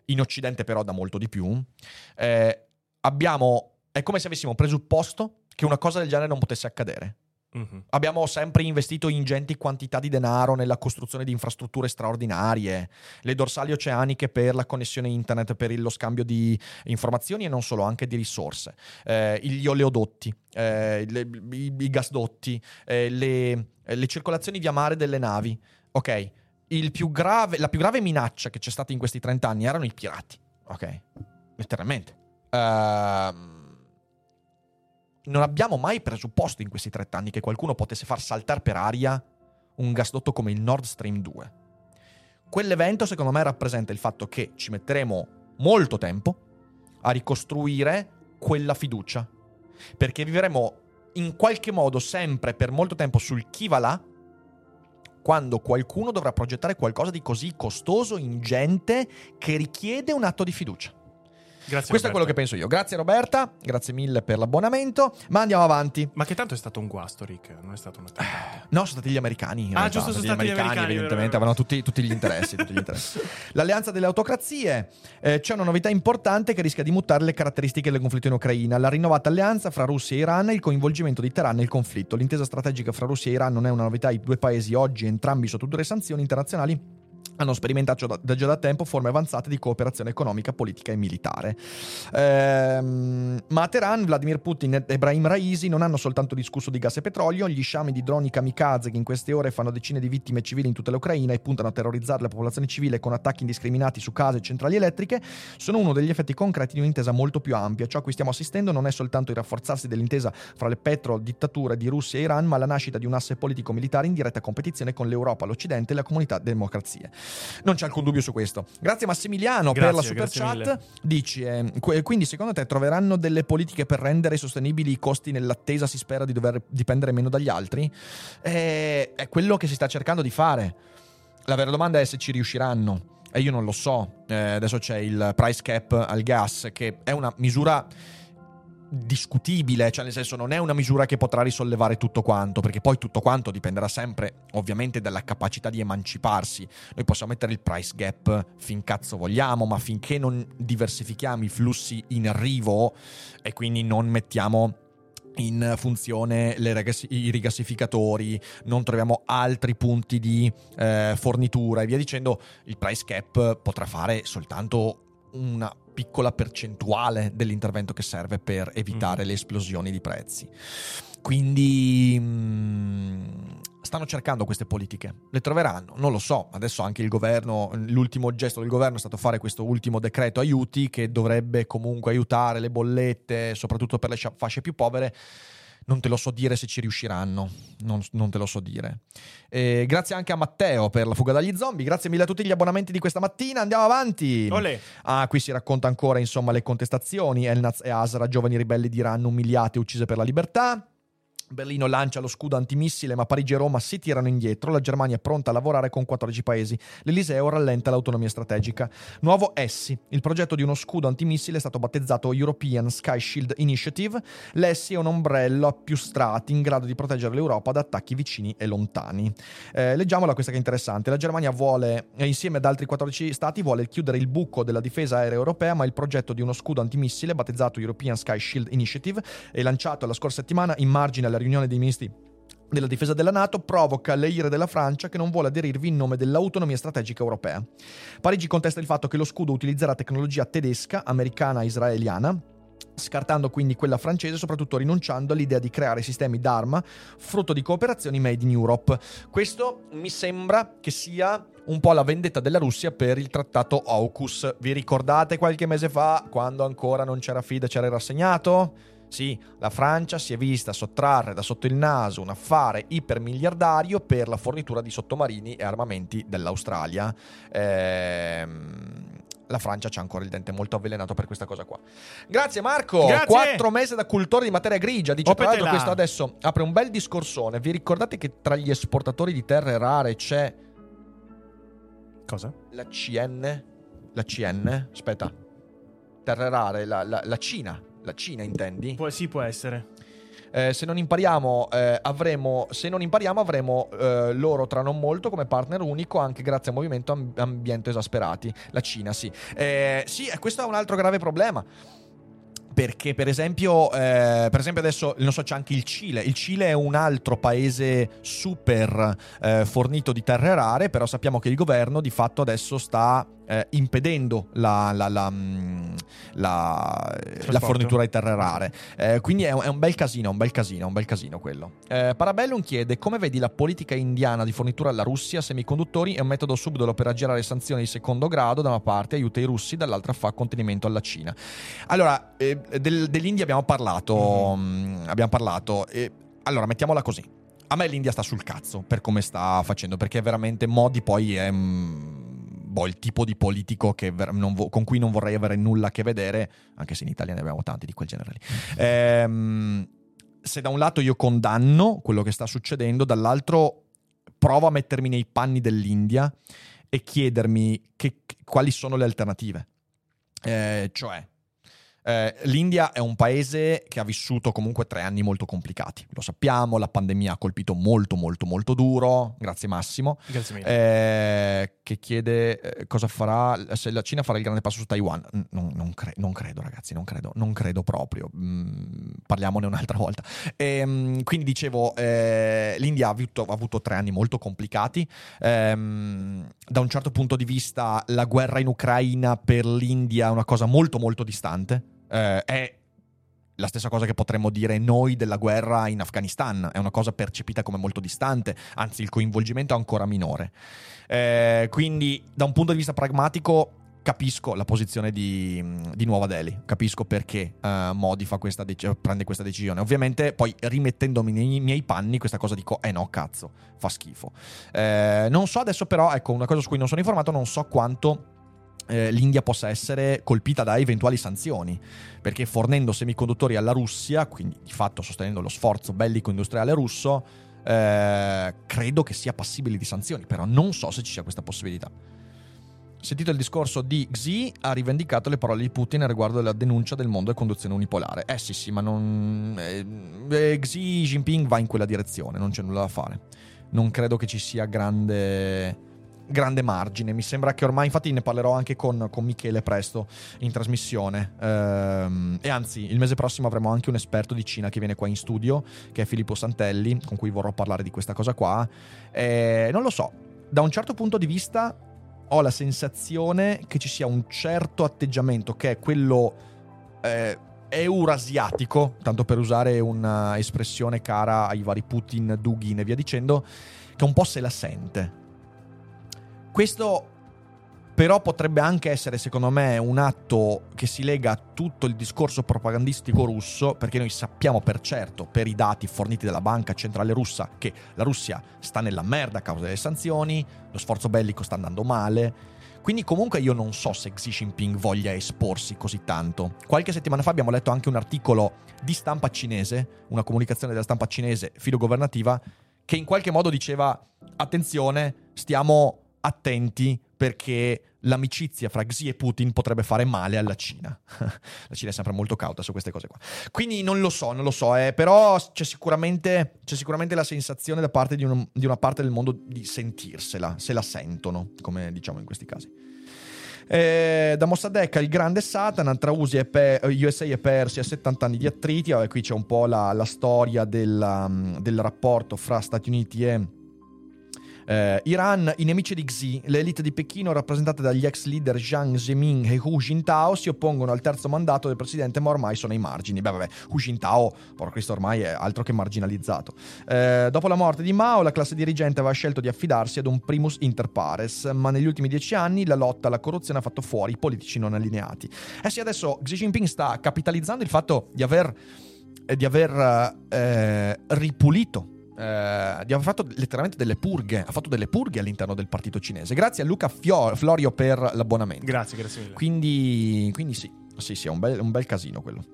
In Occidente, però, da molto di più. Eh, abbiamo. È come se avessimo presupposto che una cosa del genere non potesse accadere. Mm-hmm. Abbiamo sempre investito ingenti quantità di denaro nella costruzione di infrastrutture straordinarie, le dorsali oceaniche per la connessione internet, per lo scambio di informazioni e non solo, anche di risorse, eh, gli oleodotti, eh, le, i, i, gasdotti, eh, le, le, circolazioni via mare delle navi. Ok, più grave, la più grave minaccia che c'è stata in questi 30 anni erano i pirati. Ok, letteralmente. Ehm non abbiamo mai presupposto in questi 30 anni che qualcuno potesse far saltare per aria un gasdotto come il Nord Stream 2. Quell'evento secondo me rappresenta il fatto che ci metteremo molto tempo a ricostruire quella fiducia, perché vivremo in qualche modo sempre per molto tempo sul chi va là, quando qualcuno dovrà progettare qualcosa di così costoso, ingente, che richiede un atto di fiducia. Grazie, Questo Roberta. è quello che penso io. Grazie Roberta, grazie mille per l'abbonamento, ma andiamo avanti. Ma che tanto è stato un guasto, Rick, non è stato un attentato. No, sono stati gli americani. ah, realtà. giusto, sono stati gli americani, americani evidentemente, avevano tutti, tutti, gli interessi, tutti, gli interessi, L'alleanza delle autocrazie. Eh, c'è una novità importante che rischia di mutare le caratteristiche del conflitto in Ucraina. La rinnovata alleanza fra Russia e Iran e il coinvolgimento di Teheran nel conflitto. L'intesa strategica fra Russia e Iran non è una novità, i due paesi oggi entrambi sotto dure sanzioni internazionali hanno sperimentato da, già da tempo forme avanzate di cooperazione economica, politica e militare. Ehm, ma a Teheran, Vladimir Putin e Ebrahim Raisi non hanno soltanto discusso di gas e petrolio, gli sciami di droni kamikaze che in queste ore fanno decine di vittime civili in tutta l'Ucraina e puntano a terrorizzare la popolazione civile con attacchi indiscriminati su case e centrali elettriche, sono uno degli effetti concreti di un'intesa molto più ampia. Ciò a cui stiamo assistendo non è soltanto il rafforzarsi dell'intesa fra le petro-dittature di Russia e Iran, ma la nascita di un asse politico-militare in diretta competizione con l'Europa, l'Occidente e la comunità democrazie. Non c'è alcun dubbio su questo. Grazie Massimiliano grazie, per la super chat. Mille. Dici, eh, quindi secondo te troveranno delle politiche per rendere sostenibili i costi nell'attesa si spera di dover dipendere meno dagli altri? Eh, è quello che si sta cercando di fare. La vera domanda è se ci riusciranno. E io non lo so. Eh, adesso c'è il price cap al gas, che è una misura discutibile, cioè nel senso non è una misura che potrà risollevare tutto quanto, perché poi tutto quanto dipenderà sempre ovviamente dalla capacità di emanciparsi. Noi possiamo mettere il price gap fin cazzo vogliamo, ma finché non diversifichiamo i flussi in arrivo e quindi non mettiamo in funzione regas- i rigassificatori, non troviamo altri punti di eh, fornitura e via dicendo, il price cap potrà fare soltanto una piccola percentuale dell'intervento che serve per evitare Mhm. le esplosioni di prezzi. Quindi mh, stanno cercando queste politiche, le troveranno, non lo so. Adesso anche il governo, l'ultimo gesto del governo è stato fare questo ultimo decreto aiuti che dovrebbe comunque aiutare le bollette, soprattutto per le fasce più povere. Non te lo so dire se ci riusciranno, non, non te lo so dire. Eh, grazie anche a Matteo per la fuga dagli zombie, grazie mille a tutti gli abbonamenti di questa mattina, andiamo avanti. Olè. Ah, qui si racconta ancora, insomma, le contestazioni. Elnaz e Asra, giovani ribelli di Iran umiliate e uccise per la libertà. Berlino lancia lo scudo antimissile, ma Parigi e Roma si tirano indietro. La Germania è pronta a lavorare con 14 paesi. L'Eliseo rallenta l'autonomia strategica. Nuovo ESSI. Il progetto di uno scudo antimissile è stato battezzato European Sky Shield Initiative. L'ESSI è un ombrello a più strati in grado di proteggere l'Europa da attacchi vicini e lontani. Eh, leggiamola questa che è interessante. La Germania vuole, eh, insieme ad altri 14 stati, vuole chiudere il buco della difesa aerea europea, ma il progetto di uno scudo antimissile battezzato European Sky Shield Initiative e lanciato la scorsa settimana in margine alla riunione dei ministri della difesa della Nato provoca le ire della Francia che non vuole aderirvi in nome dell'autonomia strategica europea. Parigi contesta il fatto che lo scudo utilizzerà tecnologia tedesca, americana e israeliana, scartando quindi quella francese, soprattutto rinunciando all'idea di creare sistemi d'arma frutto di cooperazioni made in Europe. Questo mi sembra che sia un po' la vendetta della Russia per il trattato AUKUS. Vi ricordate qualche mese fa, quando ancora non c'era FIDA, c'era il rassegnato? Sì, la Francia si è vista sottrarre da sotto il naso un affare ipermiliardario per la fornitura di sottomarini e armamenti dell'Australia. Ehm, la Francia c'ha ancora il dente molto avvelenato per questa cosa qua. Grazie Marco! Grazie! Quattro mesi da cultore di materia grigia. Dice tra l'altro Opetela. questo adesso apre un bel discorsone. Vi ricordate che tra gli esportatori di terre rare c'è Cosa? la CN? La CN? Aspetta. Terre rare, la, la- la Cina. La Cina intendi? Può, sì, può essere. Eh, se non impariamo, eh, avremo. Se non impariamo, avremo eh, loro tra non molto come partner unico, anche grazie al movimento Am- Ambiente Esasperati. La Cina, sì. Eh, sì, questo è un altro grave problema. Perché, per esempio, eh, per esempio, adesso non so, c'è anche il Cile. Il Cile è un altro paese super eh, fornito di terre rare, però sappiamo che il governo di fatto adesso sta eh, impedendo la, la- la, mm, la- fornitura di terre rare. Eh, quindi è un, è un bel casino, un bel casino, un bel casino quello. Eh, Parabellum chiede come vedi la politica indiana di fornitura alla Russia semiconduttori è un metodo subdolo per aggirare sanzioni di secondo grado, da una parte aiuta i russi, dall'altra fa contenimento alla Cina. Allora, eh, del- dell'India abbiamo parlato, mm, abbiamo parlato. allora, mettiamola così. A me l'India sta sul cazzo per come sta facendo, perché veramente Modi poi è mm, boh, il tipo di politico vo- con cui non vorrei avere nulla a che vedere, anche se in Italia ne abbiamo tanti di quel genere lì. Ehm, se da un lato io condanno quello che sta succedendo, dall'altro provo a mettermi nei panni dell'India e chiedermi che- quali sono le alternative. Eh, cioè, eh, l'India è un paese che ha vissuto comunque tre anni molto complicati. Lo sappiamo, la pandemia ha colpito molto, molto, molto duro. Grazie Massimo. Grazie mille. Eh, che chiede eh, cosa farà se la Cina farà il grande passo su Taiwan. Non, non cre- non credo, ragazzi, non credo, non credo proprio. Mm, parliamone un'altra volta. Ehm, quindi dicevo, eh, l'India ha avuto, ha avuto tre anni molto complicati. Ehm, da un certo punto di vista, la guerra in Ucraina per l'India è una cosa molto, molto distante. Eh, è la stessa cosa che potremmo dire noi della guerra in Afghanistan, è una cosa percepita come molto distante, anzi il coinvolgimento è ancora minore. Eh, quindi da un punto di vista pragmatico capisco la posizione di, di Nuova Delhi, capisco perché eh, Modi questa dec- prende questa decisione. Ovviamente poi rimettendomi nei miei panni questa cosa dico, eh no cazzo, fa schifo. Eh, non so adesso però, ecco una cosa su cui non sono informato, non so quanto eh, l'India possa essere colpita da eventuali sanzioni, perché fornendo semiconduttori alla Russia, quindi di fatto sostenendo lo sforzo bellico industriale russo, eh, credo che sia passibile di sanzioni, però non so se ci sia questa possibilità. Sentito il discorso di Xi, ha rivendicato le parole di Putin riguardo alla denuncia del mondo e conduzione unipolare. Eh sì, sì, ma non. eh, eh, Xi Jinping va in quella direzione, non c'è nulla da fare. Non credo che ci sia grande grande margine. Mi sembra che ormai, infatti, ne parlerò anche con, con Michele presto in trasmissione. Ehm, e anzi, il mese prossimo avremo anche un esperto di Cina che viene qua in studio, che è Filippo Santelli, con cui vorrò parlare di questa cosa qua. E non lo so, da un certo punto di vista ho la sensazione che ci sia un certo atteggiamento che è quello eh, eurasiatico, tanto per usare un'espressione cara ai vari Putin, Dugin e via dicendo, che un po' se la sente. Questo però potrebbe anche essere, secondo me, un atto che si lega a tutto il discorso propagandistico russo, perché noi sappiamo per certo, per i dati forniti dalla Banca Centrale Russa, che la Russia sta nella merda a causa delle sanzioni, lo sforzo bellico sta andando male. Quindi comunque io non so se Xi Jinping voglia esporsi così tanto. Qualche settimana fa abbiamo letto anche un articolo di stampa cinese, una comunicazione della stampa cinese filogovernativa, che in qualche modo diceva attenzione, stiamo attenti perché l'amicizia fra Xi e Putin potrebbe fare male alla Cina. <laughs> la Cina è sempre molto cauta su queste cose qua. Quindi non lo so, non lo so, eh, però c'è sicuramente, c'è sicuramente, la sensazione da parte di, un, di, una parte del mondo di sentirsela, se la sentono, come diciamo in questi casi. Eh, da Mossadegh il grande Satan tra e, Pe- USA e Persia 70 anni di attriti Vabbè, qui c'è un po' la, la storia del, del rapporto fra Stati Uniti e eh, Iran, i nemici di Xi, l'elite di Pechino rappresentata dagli ex leader Jiang Zemin e Hu Jintao si oppongono al terzo mandato del presidente ma ormai sono ai margini. Beh vabbè, Hu Jintao, porco Cristo, ormai è altro che marginalizzato. Eh, dopo la morte di Mao, la classe dirigente aveva scelto di affidarsi ad un primus inter pares, ma negli ultimi dieci anni la lotta alla corruzione ha fatto fuori i politici non allineati. Eh sì, adesso Xi Jinping sta capitalizzando il fatto di aver, eh, di aver eh, ripulito eh, aver fatto letteralmente delle purghe, ha fatto delle purghe all'interno del partito cinese. Grazie a Luca Fio- Florio per l'abbonamento. Grazie, grazie mille. Quindi, quindi sì, sì, sì, è un bel, un bel casino quello.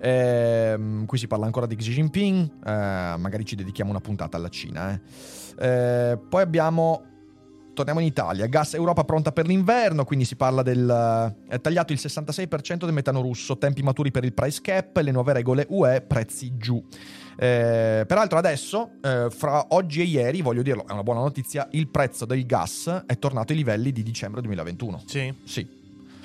Eh, qui si parla ancora di Xi Jinping, eh, magari ci dedichiamo una puntata alla Cina. Eh. Eh, poi abbiamo torniamo in Italia. Gas Europa pronta per l'inverno, quindi si parla del... è tagliato il 66% del metano russo, tempi maturi per il price cap, le nuove regole UE, prezzi giù. Eh, peraltro adesso, eh, fra oggi e ieri, voglio dirlo, è una buona notizia, il prezzo del gas è tornato ai livelli di dicembre 2021. Sì? Sì.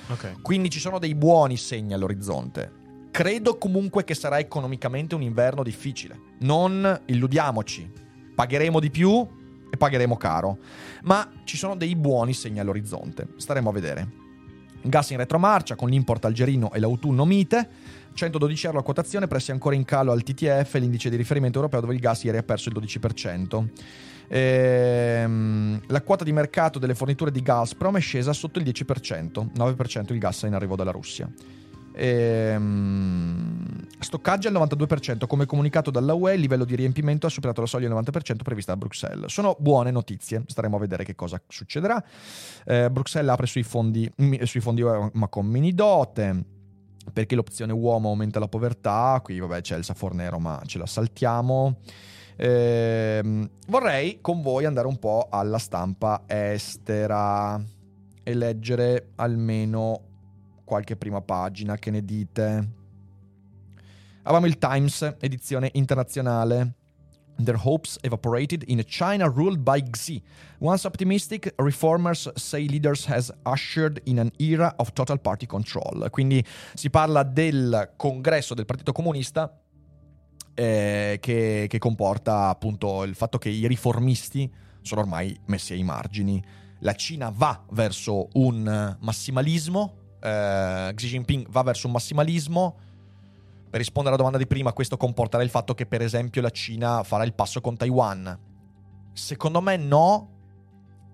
Ok. Quindi ci sono dei buoni segni all'orizzonte. Credo comunque che sarà economicamente un inverno difficile. Non illudiamoci. Pagheremo di più e pagheremo caro. Ma ci sono dei buoni segni all'orizzonte. Staremo a vedere. Gas in retromarcia con l'import algerino e l'autunno mite. 112 euro la quotazione, prezzi ancora in calo al TTF, l'indice di riferimento europeo dove il gas ieri ha perso il 12%. Ehm, la quota di mercato delle forniture di Gazprom è scesa sotto il 10%, 9% il gas in arrivo dalla Russia. Ehm, stoccaggi al 92%, come comunicato dalla UE, il livello di riempimento ha superato la soglia del 90% prevista da Bruxelles. Sono buone notizie, staremo a vedere che cosa succederà. Eh, Bruxelles apre sui fondi, sui fondi UE ma con mini dote perché l'opzione uomo aumenta la povertà, qui vabbè c'è il Safornero ma ce la saltiamo. Eh, vorrei con voi andare un po' alla stampa estera e leggere almeno qualche prima pagina, che ne dite? Avevamo il Times, edizione internazionale. Their hopes evaporated in a China ruled by Xi. Once optimistic, reformers say leaders has ushered in an era of total party control. Quindi si parla del congresso del Partito Comunista eh, che, che comporta appunto il fatto che i riformisti sono ormai messi ai margini. La Cina va verso un massimalismo, eh, Xi Jinping va verso un massimalismo per rispondere alla domanda di prima, questo comporterà il fatto che, per esempio, la Cina farà il passo con Taiwan? Secondo me no.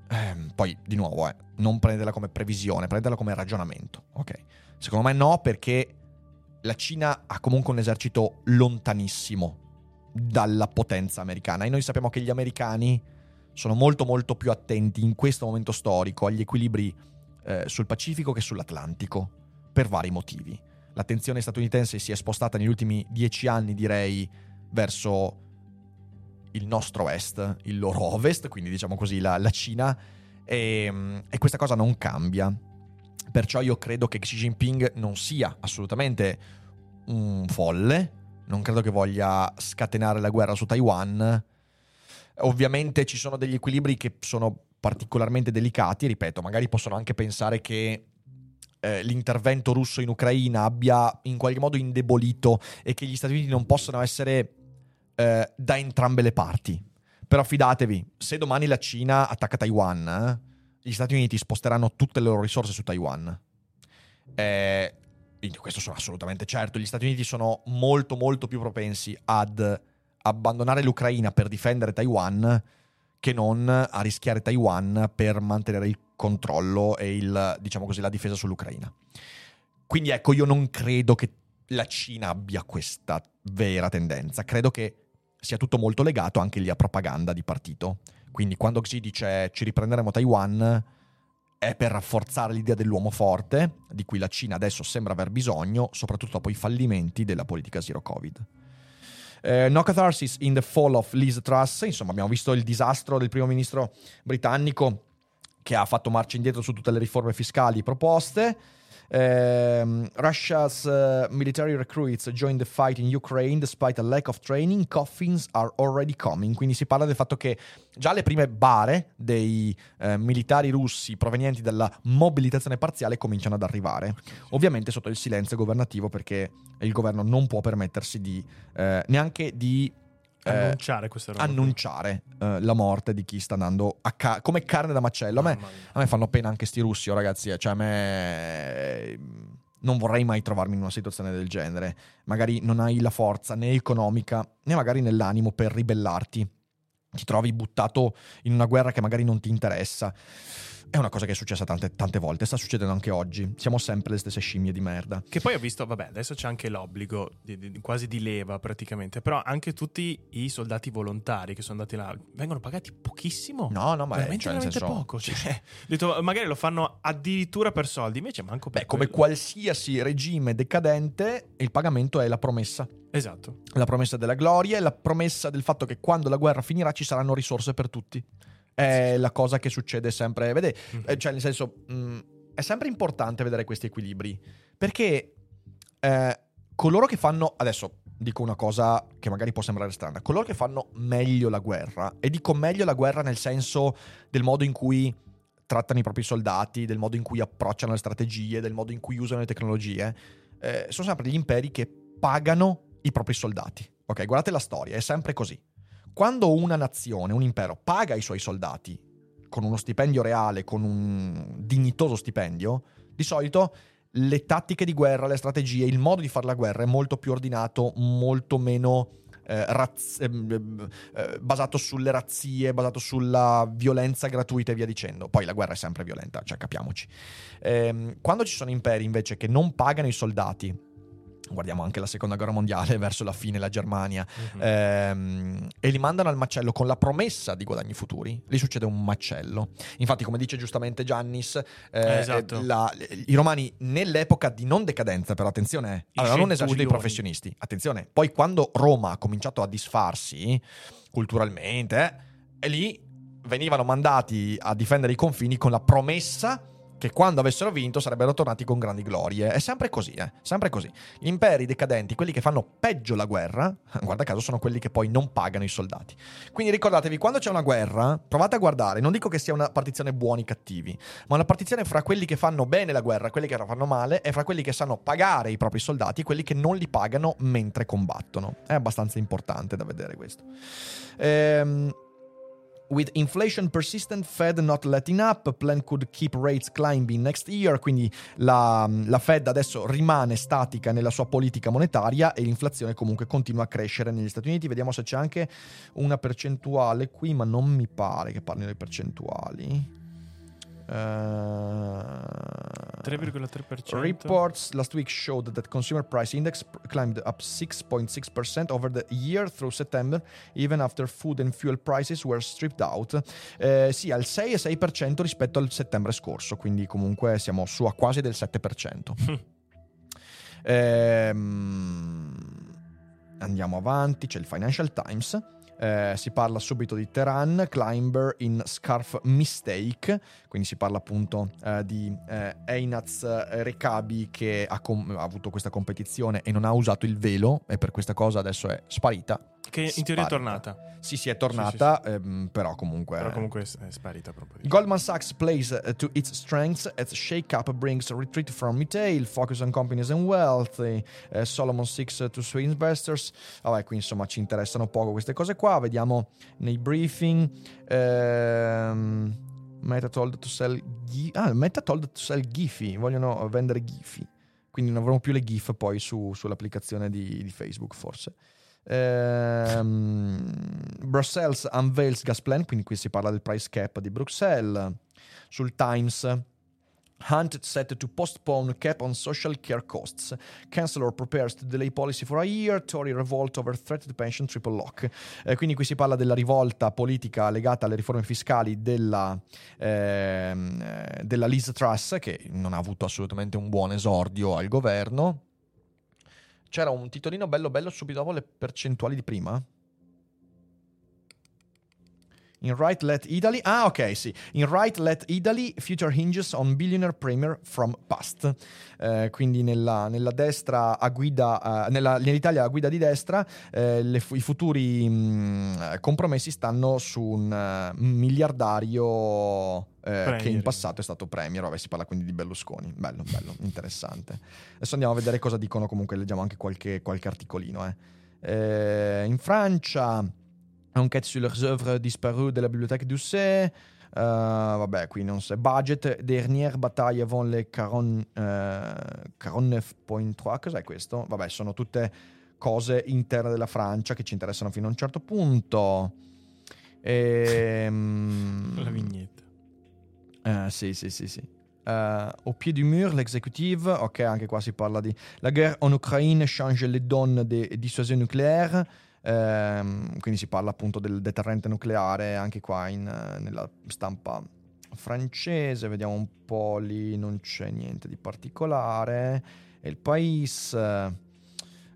Eh, poi, di nuovo, eh, non prendetela come previsione, prendetela come ragionamento. Ok. Secondo me no, perché la Cina ha comunque un esercito lontanissimo dalla potenza americana. E noi sappiamo che gli americani sono molto, molto più attenti in questo momento storico agli equilibri eh, sul Pacifico che sull'Atlantico, per vari motivi l'attenzione statunitense si è spostata negli ultimi dieci anni, direi, verso il nostro est, il loro ovest, quindi diciamo così la, la Cina, e, e, questa cosa non cambia. Perciò io credo che Xi Jinping non sia assolutamente un folle, non credo che voglia scatenare la guerra su Taiwan. Ovviamente ci sono degli equilibri che sono particolarmente delicati, ripeto, magari possono anche pensare che eh, l'intervento russo in Ucraina abbia in qualche modo indebolito e che gli Stati Uniti non possano essere eh, da entrambe le parti. Però fidatevi, se domani la Cina attacca Taiwan, eh, gli Stati Uniti sposteranno tutte le loro risorse su Taiwan. Eh, questo sono assolutamente certo. Gli Stati Uniti sono molto, molto più propensi ad abbandonare l'Ucraina per difendere Taiwan che non a rischiare Taiwan per mantenere il controllo e il, diciamo così, la difesa sull'Ucraina. Quindi ecco, io non credo che la Cina abbia questa vera tendenza. Credo che sia tutto molto legato anche lì a propaganda di partito. Quindi quando Xi dice ci riprenderemo Taiwan è per rafforzare l'idea dell'uomo forte, di cui la Cina adesso sembra aver bisogno, soprattutto dopo i fallimenti della politica zero Covid. Eh, no catharsis in the fall of Liz Truss, insomma abbiamo visto il disastro del primo ministro britannico che ha fatto marcia indietro su tutte le riforme fiscali proposte. Um, Russia's uh, military recruits join the fight in Ukraine despite a lack of training. Coffins are already coming. Quindi si parla del fatto che già le prime bare dei uh, militari russi provenienti dalla mobilitazione parziale cominciano ad arrivare. Ovviamente sotto il silenzio governativo perché il governo non può permettersi di uh, neanche di annunciare questa roba. Annunciare eh, la morte di chi sta andando ca- come carne da macello. A me, a me, fanno pena anche sti russi, oh, ragazzi. Eh, cioè, a me. Non vorrei mai trovarmi in una situazione del genere. Magari non hai la forza né economica né magari nell'animo per ribellarti. Ti trovi buttato in una guerra che magari non ti interessa. È una cosa che è successa tante, tante, volte, sta succedendo anche oggi. Siamo sempre le stesse scimmie di merda. Che poi ho visto, vabbè, adesso c'è anche l'obbligo, di, di, quasi di leva praticamente, però anche tutti i soldati volontari che sono andati là vengono pagati pochissimo. No, no, ma veramente, cioè, veramente senso, poco. Cioè, detto, magari lo fanno addirittura per soldi, invece manco per Beh, come qualsiasi regime decadente, il pagamento è la promessa. Esatto. La promessa della gloria e la promessa del fatto che quando la guerra finirà ci saranno risorse per tutti è la cosa che succede sempre. Vede, mm-hmm. cioè, nel senso, mh, mm, è sempre importante vedere questi equilibri. Perché eh, coloro che fanno. Adesso dico una cosa che magari può sembrare strana. Coloro che fanno meglio la guerra, e dico meglio la guerra nel senso del modo in cui trattano i propri soldati, del modo in cui approcciano le strategie, del modo in cui usano le tecnologie, eh, sono sempre gli imperi che pagano i propri soldati. Ok, guardate la storia, è sempre così. Quando una nazione, un impero, paga i suoi soldati con uno stipendio reale, con un dignitoso stipendio, di solito le tattiche di guerra, le strategie, il modo di fare la guerra è molto più ordinato, molto meno eh, raz- eh, eh, basato sulle razzie, basato sulla violenza gratuita e via dicendo. Poi la guerra è sempre violenta, cioè capiamoci. Ehm, quando ci sono imperi invece che non pagano i soldati, guardiamo anche la seconda guerra mondiale <laughs> verso la fine la Germania. Uh-huh. ehm, e li mandano al macello con la promessa di guadagni futuri. Lì succede un macello. Infatti come dice giustamente Giannis eh, eh esatto. la, i romani nell'epoca di non decadenza però attenzione avevano un esercito di professionisti. Attenzione poi quando Roma ha cominciato a disfarsi culturalmente eh, e lì venivano mandati a difendere i confini con la promessa che quando avessero vinto sarebbero tornati con grandi glorie. È sempre così, eh? Sempre così. Gli imperi decadenti, quelli che fanno peggio la guerra, <laughs> guarda caso, sono quelli che poi non pagano i soldati. Quindi ricordatevi, quando c'è una guerra, provate a guardare, non dico che sia una partizione buoni cattivi, ma una partizione fra quelli che fanno bene la guerra e quelli che la fanno male, e fra quelli che sanno pagare i propri soldati e quelli che non li pagano mentre combattono. È abbastanza importante da vedere questo. Ehm With inflation persistent, Fed not letting up, plan could keep rates climbing next year, quindi la, la, Fed adesso rimane statica nella sua politica monetaria e l'inflazione comunque continua a crescere negli Stati Uniti. Vediamo se c'è anche una percentuale qui, ma non mi pare che parlino di percentuali. 3,3%. Uh, reports last week showed that consumer price index climbed up 6.6% over the year through September, even after food and fuel prices were stripped out. Eh, sì, al 6,6% rispetto al settembre scorso, quindi comunque siamo su a quasi del 7%. <laughs> ehm, andiamo avanti, c'è il Financial Times. Eh, si parla subito di Teheran, Climber in Scarf Mistake, quindi si parla appunto eh, di eh, Einaz Rekabi che ha, com- ha avuto questa competizione e non ha usato il velo e per questa cosa adesso è sparita. Che in teoria è tornata. Sì, sì, è tornata, ehm, però comunque... Però comunque è sparita proprio. Goldman Sachs plays uh, to its strengths as shake-up brings retreat from retail, focus on companies and wealth, eh, eh, Solomon Six uh, to swing investors. Vabbè, qui insomma ci interessano poco queste cose qua. Vediamo nei briefing. Ehm, Meta told to sell Gi- ah, Meta told to sell Giphy, vogliono vendere Giphy. Quindi non avremo più le GIF poi su- sull'applicazione di, di Facebook, forse. Ehm, Brussels unveils gas plan, quindi qui si parla del price cap di Bruxelles. Sul Times, Hunt set to postpone cap on social care costs. Chancellor prepares to delay policy for a year. Tory revolt over threatened pension triple lock. Eh, quindi qui si parla della rivolta politica legata alle riforme fiscali della, ehm, eh, della Liz Truss, che non ha avuto assolutamente un buon esordio al governo. C'era un titolino bello bello subito dopo le percentuali di prima. In right let Italy. Ah, ok, sì. In right let Italy, future hinges on billionaire premier from past. Eh, quindi nella, nella destra a guida, eh, nella, nell'Italia a guida di destra, eh, le i futuri mh, compromessi stanno su un eh, miliardario eh, che in passato è stato premier. Vabbè, si parla quindi di Berlusconi. Bello, bello, interessante. Adesso andiamo a vedere cosa dicono. Comunque, leggiamo anche qualche, qualche articolino. eh. Eh, in Francia, enquête sur les œuvres disparues de la bibliothèque d'Ussé. Eh, vabbè, qui non so. Budget, dernière bataille avant le 40, eh, 49.3. Cos'è questo? Vabbè, sono tutte cose interne della Francia che ci interessano fino a un certo punto. Ehm, <laughs> La vignetta. eh, sì, sì, sì, sì. Eh, au pied du mur, l'exécutive, ok, anche qua si parla di la guerre en Ukraine change les donnes des dissuasion nucléaire. Ehm, quindi si parla appunto del deterrente nucleare anche qua in, eh, nella stampa francese. Vediamo un po' lì, non c'è niente di particolare. El país. eh,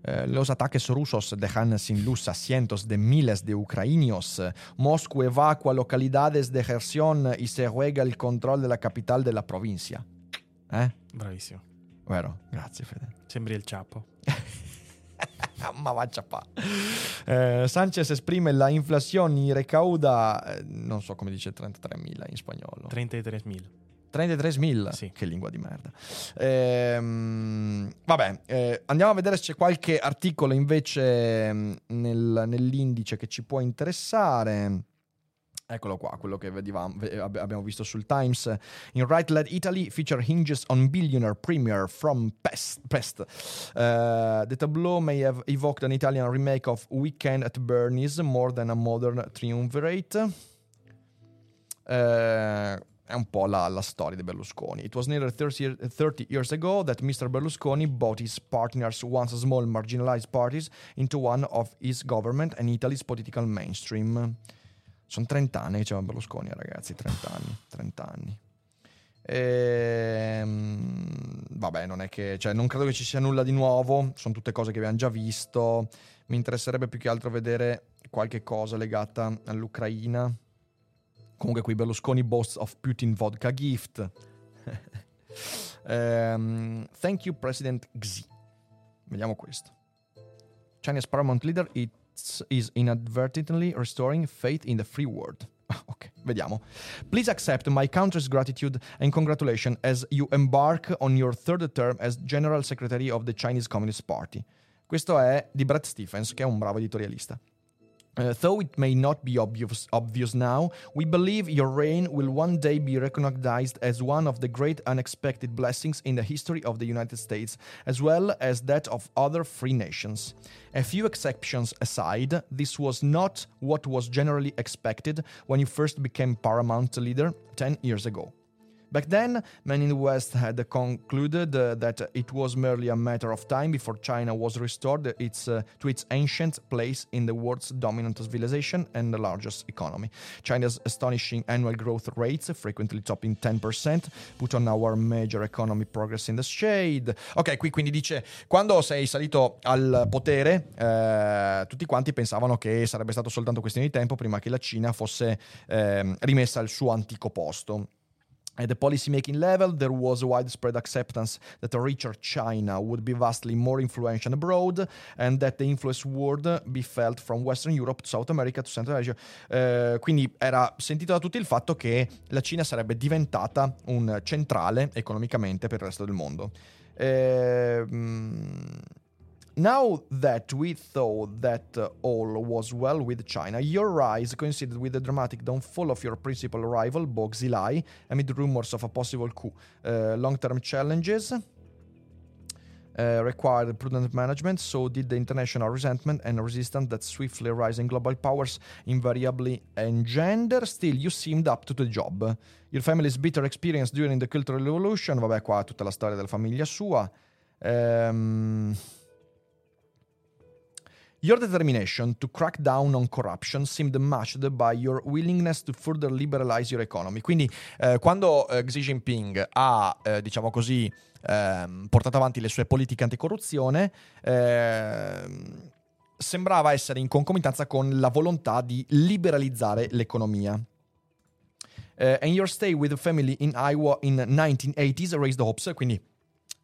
eh, los ataques rusos dejan sin luz a cientos de miles de ucranios. Moscú evacua localidades de Gerson y se ruega el control de la capital de la provincia. Eh? Bravissimo. Vero? Grazie Fede. Sembri il ciapo. <laughs> Ma vaccia pa. Eh, Sanchez esprime la inflazione recauda, eh, non so come dice 33.000 in spagnolo. 33.000. 33.000? Sì. Che lingua di merda. Ehm, vabbè, eh, andiamo a vedere se c'è qualche articolo invece mh, nel- nell'indice che ci può interessare. Eccolo qua, quello che abbiamo visto sul Times. In Right Led Italy, feature hinges on billionaire premier from Pest. Pest. Uh, the tableau may have evoked an Italian remake of Weekend at Bernie's more than a modern triumvirate. Eh, è un po' la, la storia di Berlusconi. It was nearly 30, year- 30 years ago that Mr. Berlusconi bought his partners, once small marginalized parties, into one of his government and Italy's political mainstream. Sono 30 anni che c'è Berlusconi, ragazzi, 30 anni, 30 anni. Ehm, vabbè, non è che, cioè, non credo che ci sia nulla di nuovo, sono tutte cose che abbiamo già visto. Mi interesserebbe più che altro vedere qualche cosa legata all'Ucraina. Comunque qui Berlusconi boasts of Putin vodka gift. <laughs> Ehm, thank you President Xi. Vediamo questo. Chinese paramount leader is inadvertently restoring faith in the free world. <laughs> ok, vediamo. Please accept my country's gratitude and congratulations as you embark on your third term as General Secretary of the Chinese Communist Party. Questo è di Brett Stephens, che è un bravo editorialista. Uh, though it may not be obvious, obvious now, we believe your reign will one day be recognized as one of the great unexpected blessings in the history of the United States, as well as that of other free nations. A few exceptions aside, this was not what was generally expected when you first became paramount leader 10 years ago. Back then, many in the West had concluded uh, that it was merely a matter of time before China was restored its, uh, to its ancient place in the world's dominant civilization and the largest economy. China's astonishing annual growth rates, frequently topping 10%, put on our major economy progress in the shade. Ok, qui quindi dice, quando sei salito al potere, eh, tutti quanti pensavano che sarebbe stato soltanto questione di tempo prima che la Cina fosse eh, rimessa al suo antico posto. At the policymaking level, there was widespread acceptance that a richer China would be vastly more influential abroad and that the influence would be felt from Western Europe to South America to Central Asia. Eh, quindi era sentito da tutti il fatto che la Cina sarebbe diventata un centrale economicamente per il resto del mondo. Eh, Now that we thought that uh, all was well with China, your rise coincided with the dramatic downfall of your principal rival, Bogzilai, amid rumors of a possible coup. Uh, Long term challenges uh, required prudent management, so did the international resentment and resistance that swiftly rising global powers invariably engender. Still, you seemed up to the job. Your family's bitter experience during the Cultural Revolution, vabbè, qua tutta la storia della famiglia sua. Um, Your determination to crack down on corruption seemed matched by your willingness to further liberalize your economy. Quindi eh, quando eh, Xi Jinping ha, eh, diciamo così, ehm, portato avanti le sue politiche anticorruzione, ehm, sembrava essere in concomitanza con la volontà di liberalizzare l'economia. Uh, and your stay with the family in Iowa in 1980s raised hopes, quindi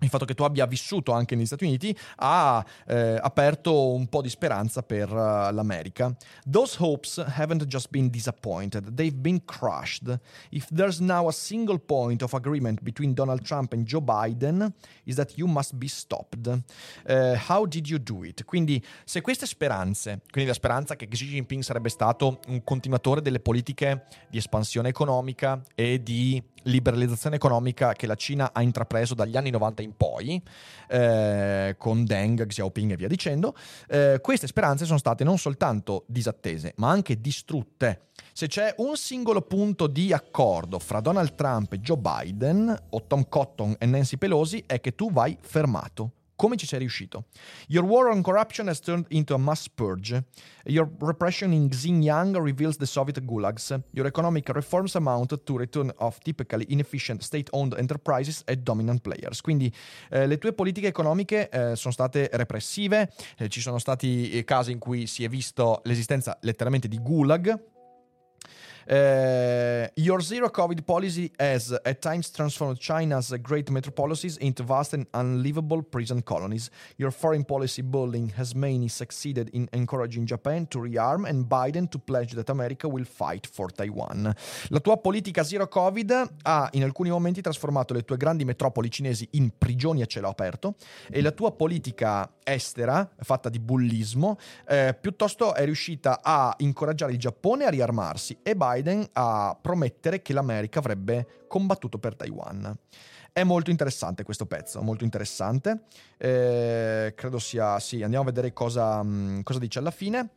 il fatto che tu abbia vissuto anche negli Stati Uniti ha eh, aperto un po' di speranza per uh, l'America. Those hopes haven't just been disappointed, they've been crushed. If there's now a single point of agreement between Donald Trump and Joe Biden, is that you must be stopped. Uh, how did you do it? Quindi, se queste speranze, quindi la speranza che Xi Jinping sarebbe stato un continuatore delle politiche di espansione economica e di liberalizzazione economica che la Cina ha intrapreso dagli anni 90 in poi, eh, con Deng, Xiaoping e via dicendo, eh, queste speranze sono state non soltanto disattese, ma anche distrutte. Se c'è un singolo punto di accordo fra Donald Trump e Joe Biden, o Tom Cotton e Nancy Pelosi, è che tu vai fermato. Come ci sei riuscito? Your war on corruption has turned into a mass purge. Your repression in Xinjiang reveals the Soviet gulags. Your economic reforms amount to return of typically inefficient state-owned enterprises and dominant players. Quindi eh, le tue politiche economiche eh, sono state repressive, eh, ci sono stati eh, casi in cui si è visto l'esistenza letteralmente di gulag Uh, your zero COVID policy has at times transformed China's great metropolises into vast and unlivable prison colonies. Your foreign policy bullying has mainly succeeded in encouraging Japan to rearm and Biden to pledge that America will fight for Taiwan. La tua politica zero COVID ha in alcuni momenti trasformato le tue grandi metropoli cinesi in prigioni a cielo aperto e la tua politica estera, fatta di bullismo, eh, piuttosto è riuscita a incoraggiare il Giappone a riarmarsi e Biden Biden a promettere che l'America avrebbe combattuto per Taiwan. È molto interessante questo pezzo, molto interessante. Eh, credo sia... Sì, andiamo a vedere cosa, mm, cosa dice alla fine.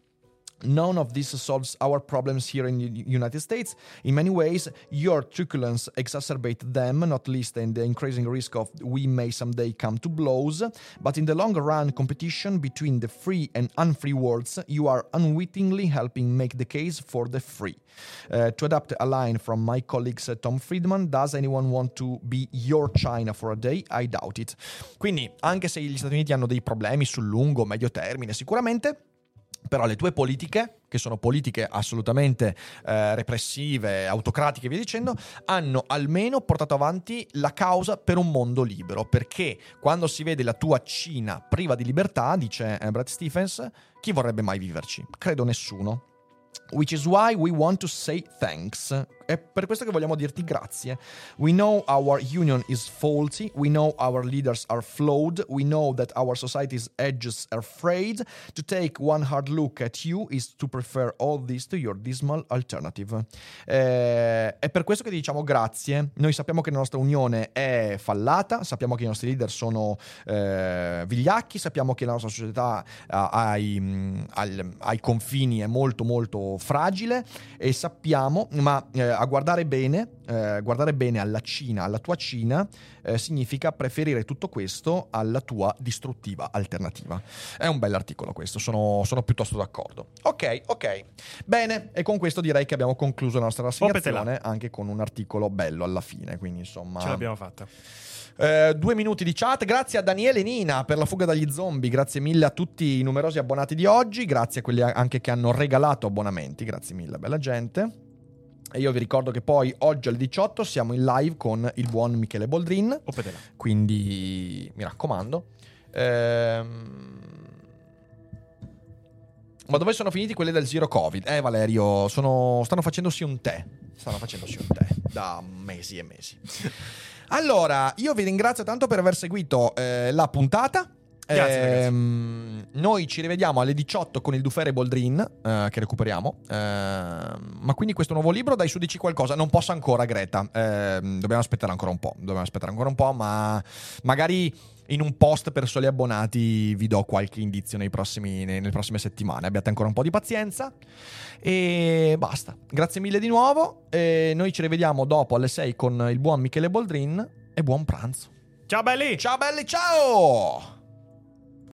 None of this solves our problems here in the United States. In many ways, your truculence exacerbates them, not least in the increasing risk of we may someday come to blows. But in the long run competition between the free and unfree worlds, you are unwittingly helping make the case for the free. Uh, to adapt a line from my colleagues uh, Tom Friedman, does anyone want to be your China for a day? I doubt it. Quindi, anche se gli Stati Uniti hanno dei problemi sul lungo, medio termine, sicuramente però le tue politiche, che sono politiche assolutamente eh, repressive, autocratiche e via dicendo, hanno almeno portato avanti la causa per un mondo libero. Perché quando si vede la tua Cina priva di libertà, dice eh, Brad Stephens, chi vorrebbe mai viverci? Credo nessuno. Which is why we want to say thanks. È per questo che vogliamo dirti grazie. We know our union is faulty, we know our leaders are flawed, we know that our society's edges are frayed. To take one hard look at you is to prefer all this to your dismal alternative. Eh, è per questo che diciamo grazie. Noi sappiamo che la nostra unione è fallata, sappiamo che i nostri leader sono eh, vigliacchi, sappiamo che la nostra società ai, ai, ai confini è molto molto fragile e sappiamo, ma eh, a guardare bene, eh, guardare bene alla Cina, alla tua Cina, eh, significa preferire tutto questo alla tua distruttiva alternativa. È un bell'articolo questo, sono, sono piuttosto d'accordo. Ok, ok. Bene, e con questo direi che abbiamo concluso la nostra rassegnazione anche con un articolo bello alla fine, quindi insomma... Ce l'abbiamo fatta. Eh, due minuti di chat. Grazie a Daniele Nina per la fuga dagli zombie. Grazie mille a tutti i numerosi abbonati di oggi. Grazie a quelli anche che hanno regalato abbonamenti. Grazie mille, bella gente. E io vi ricordo che poi oggi alle 18 siamo in live con il buon Michele Boldrin. Opetela. Quindi mi raccomando. Ehm... Ma dove sono finiti quelli del Zero Covid? Eh, Valerio, sono... stanno facendosi un tè. Stanno facendosi un tè da mesi e mesi. Allora, io vi ringrazio tanto per aver seguito eh, la puntata. Grazie, Ehm, noi ci rivediamo alle 18 con il Dufere Boldrin eh, che recuperiamo. Ehm, ma quindi questo nuovo libro, dai su dici qualcosa. Non posso ancora, Greta. Ehm, dobbiamo aspettare ancora un po'. Dobbiamo aspettare ancora un po', ma magari in un post per soli abbonati vi do qualche indizio nei prossimi- nelle prossime settimane. Abbiate ancora un po' di pazienza. E basta. Grazie mille di nuovo. E noi ci rivediamo dopo alle 6 con il buon Michele Boldrin. E buon pranzo. Ciao belli! Ciao belli, ciao!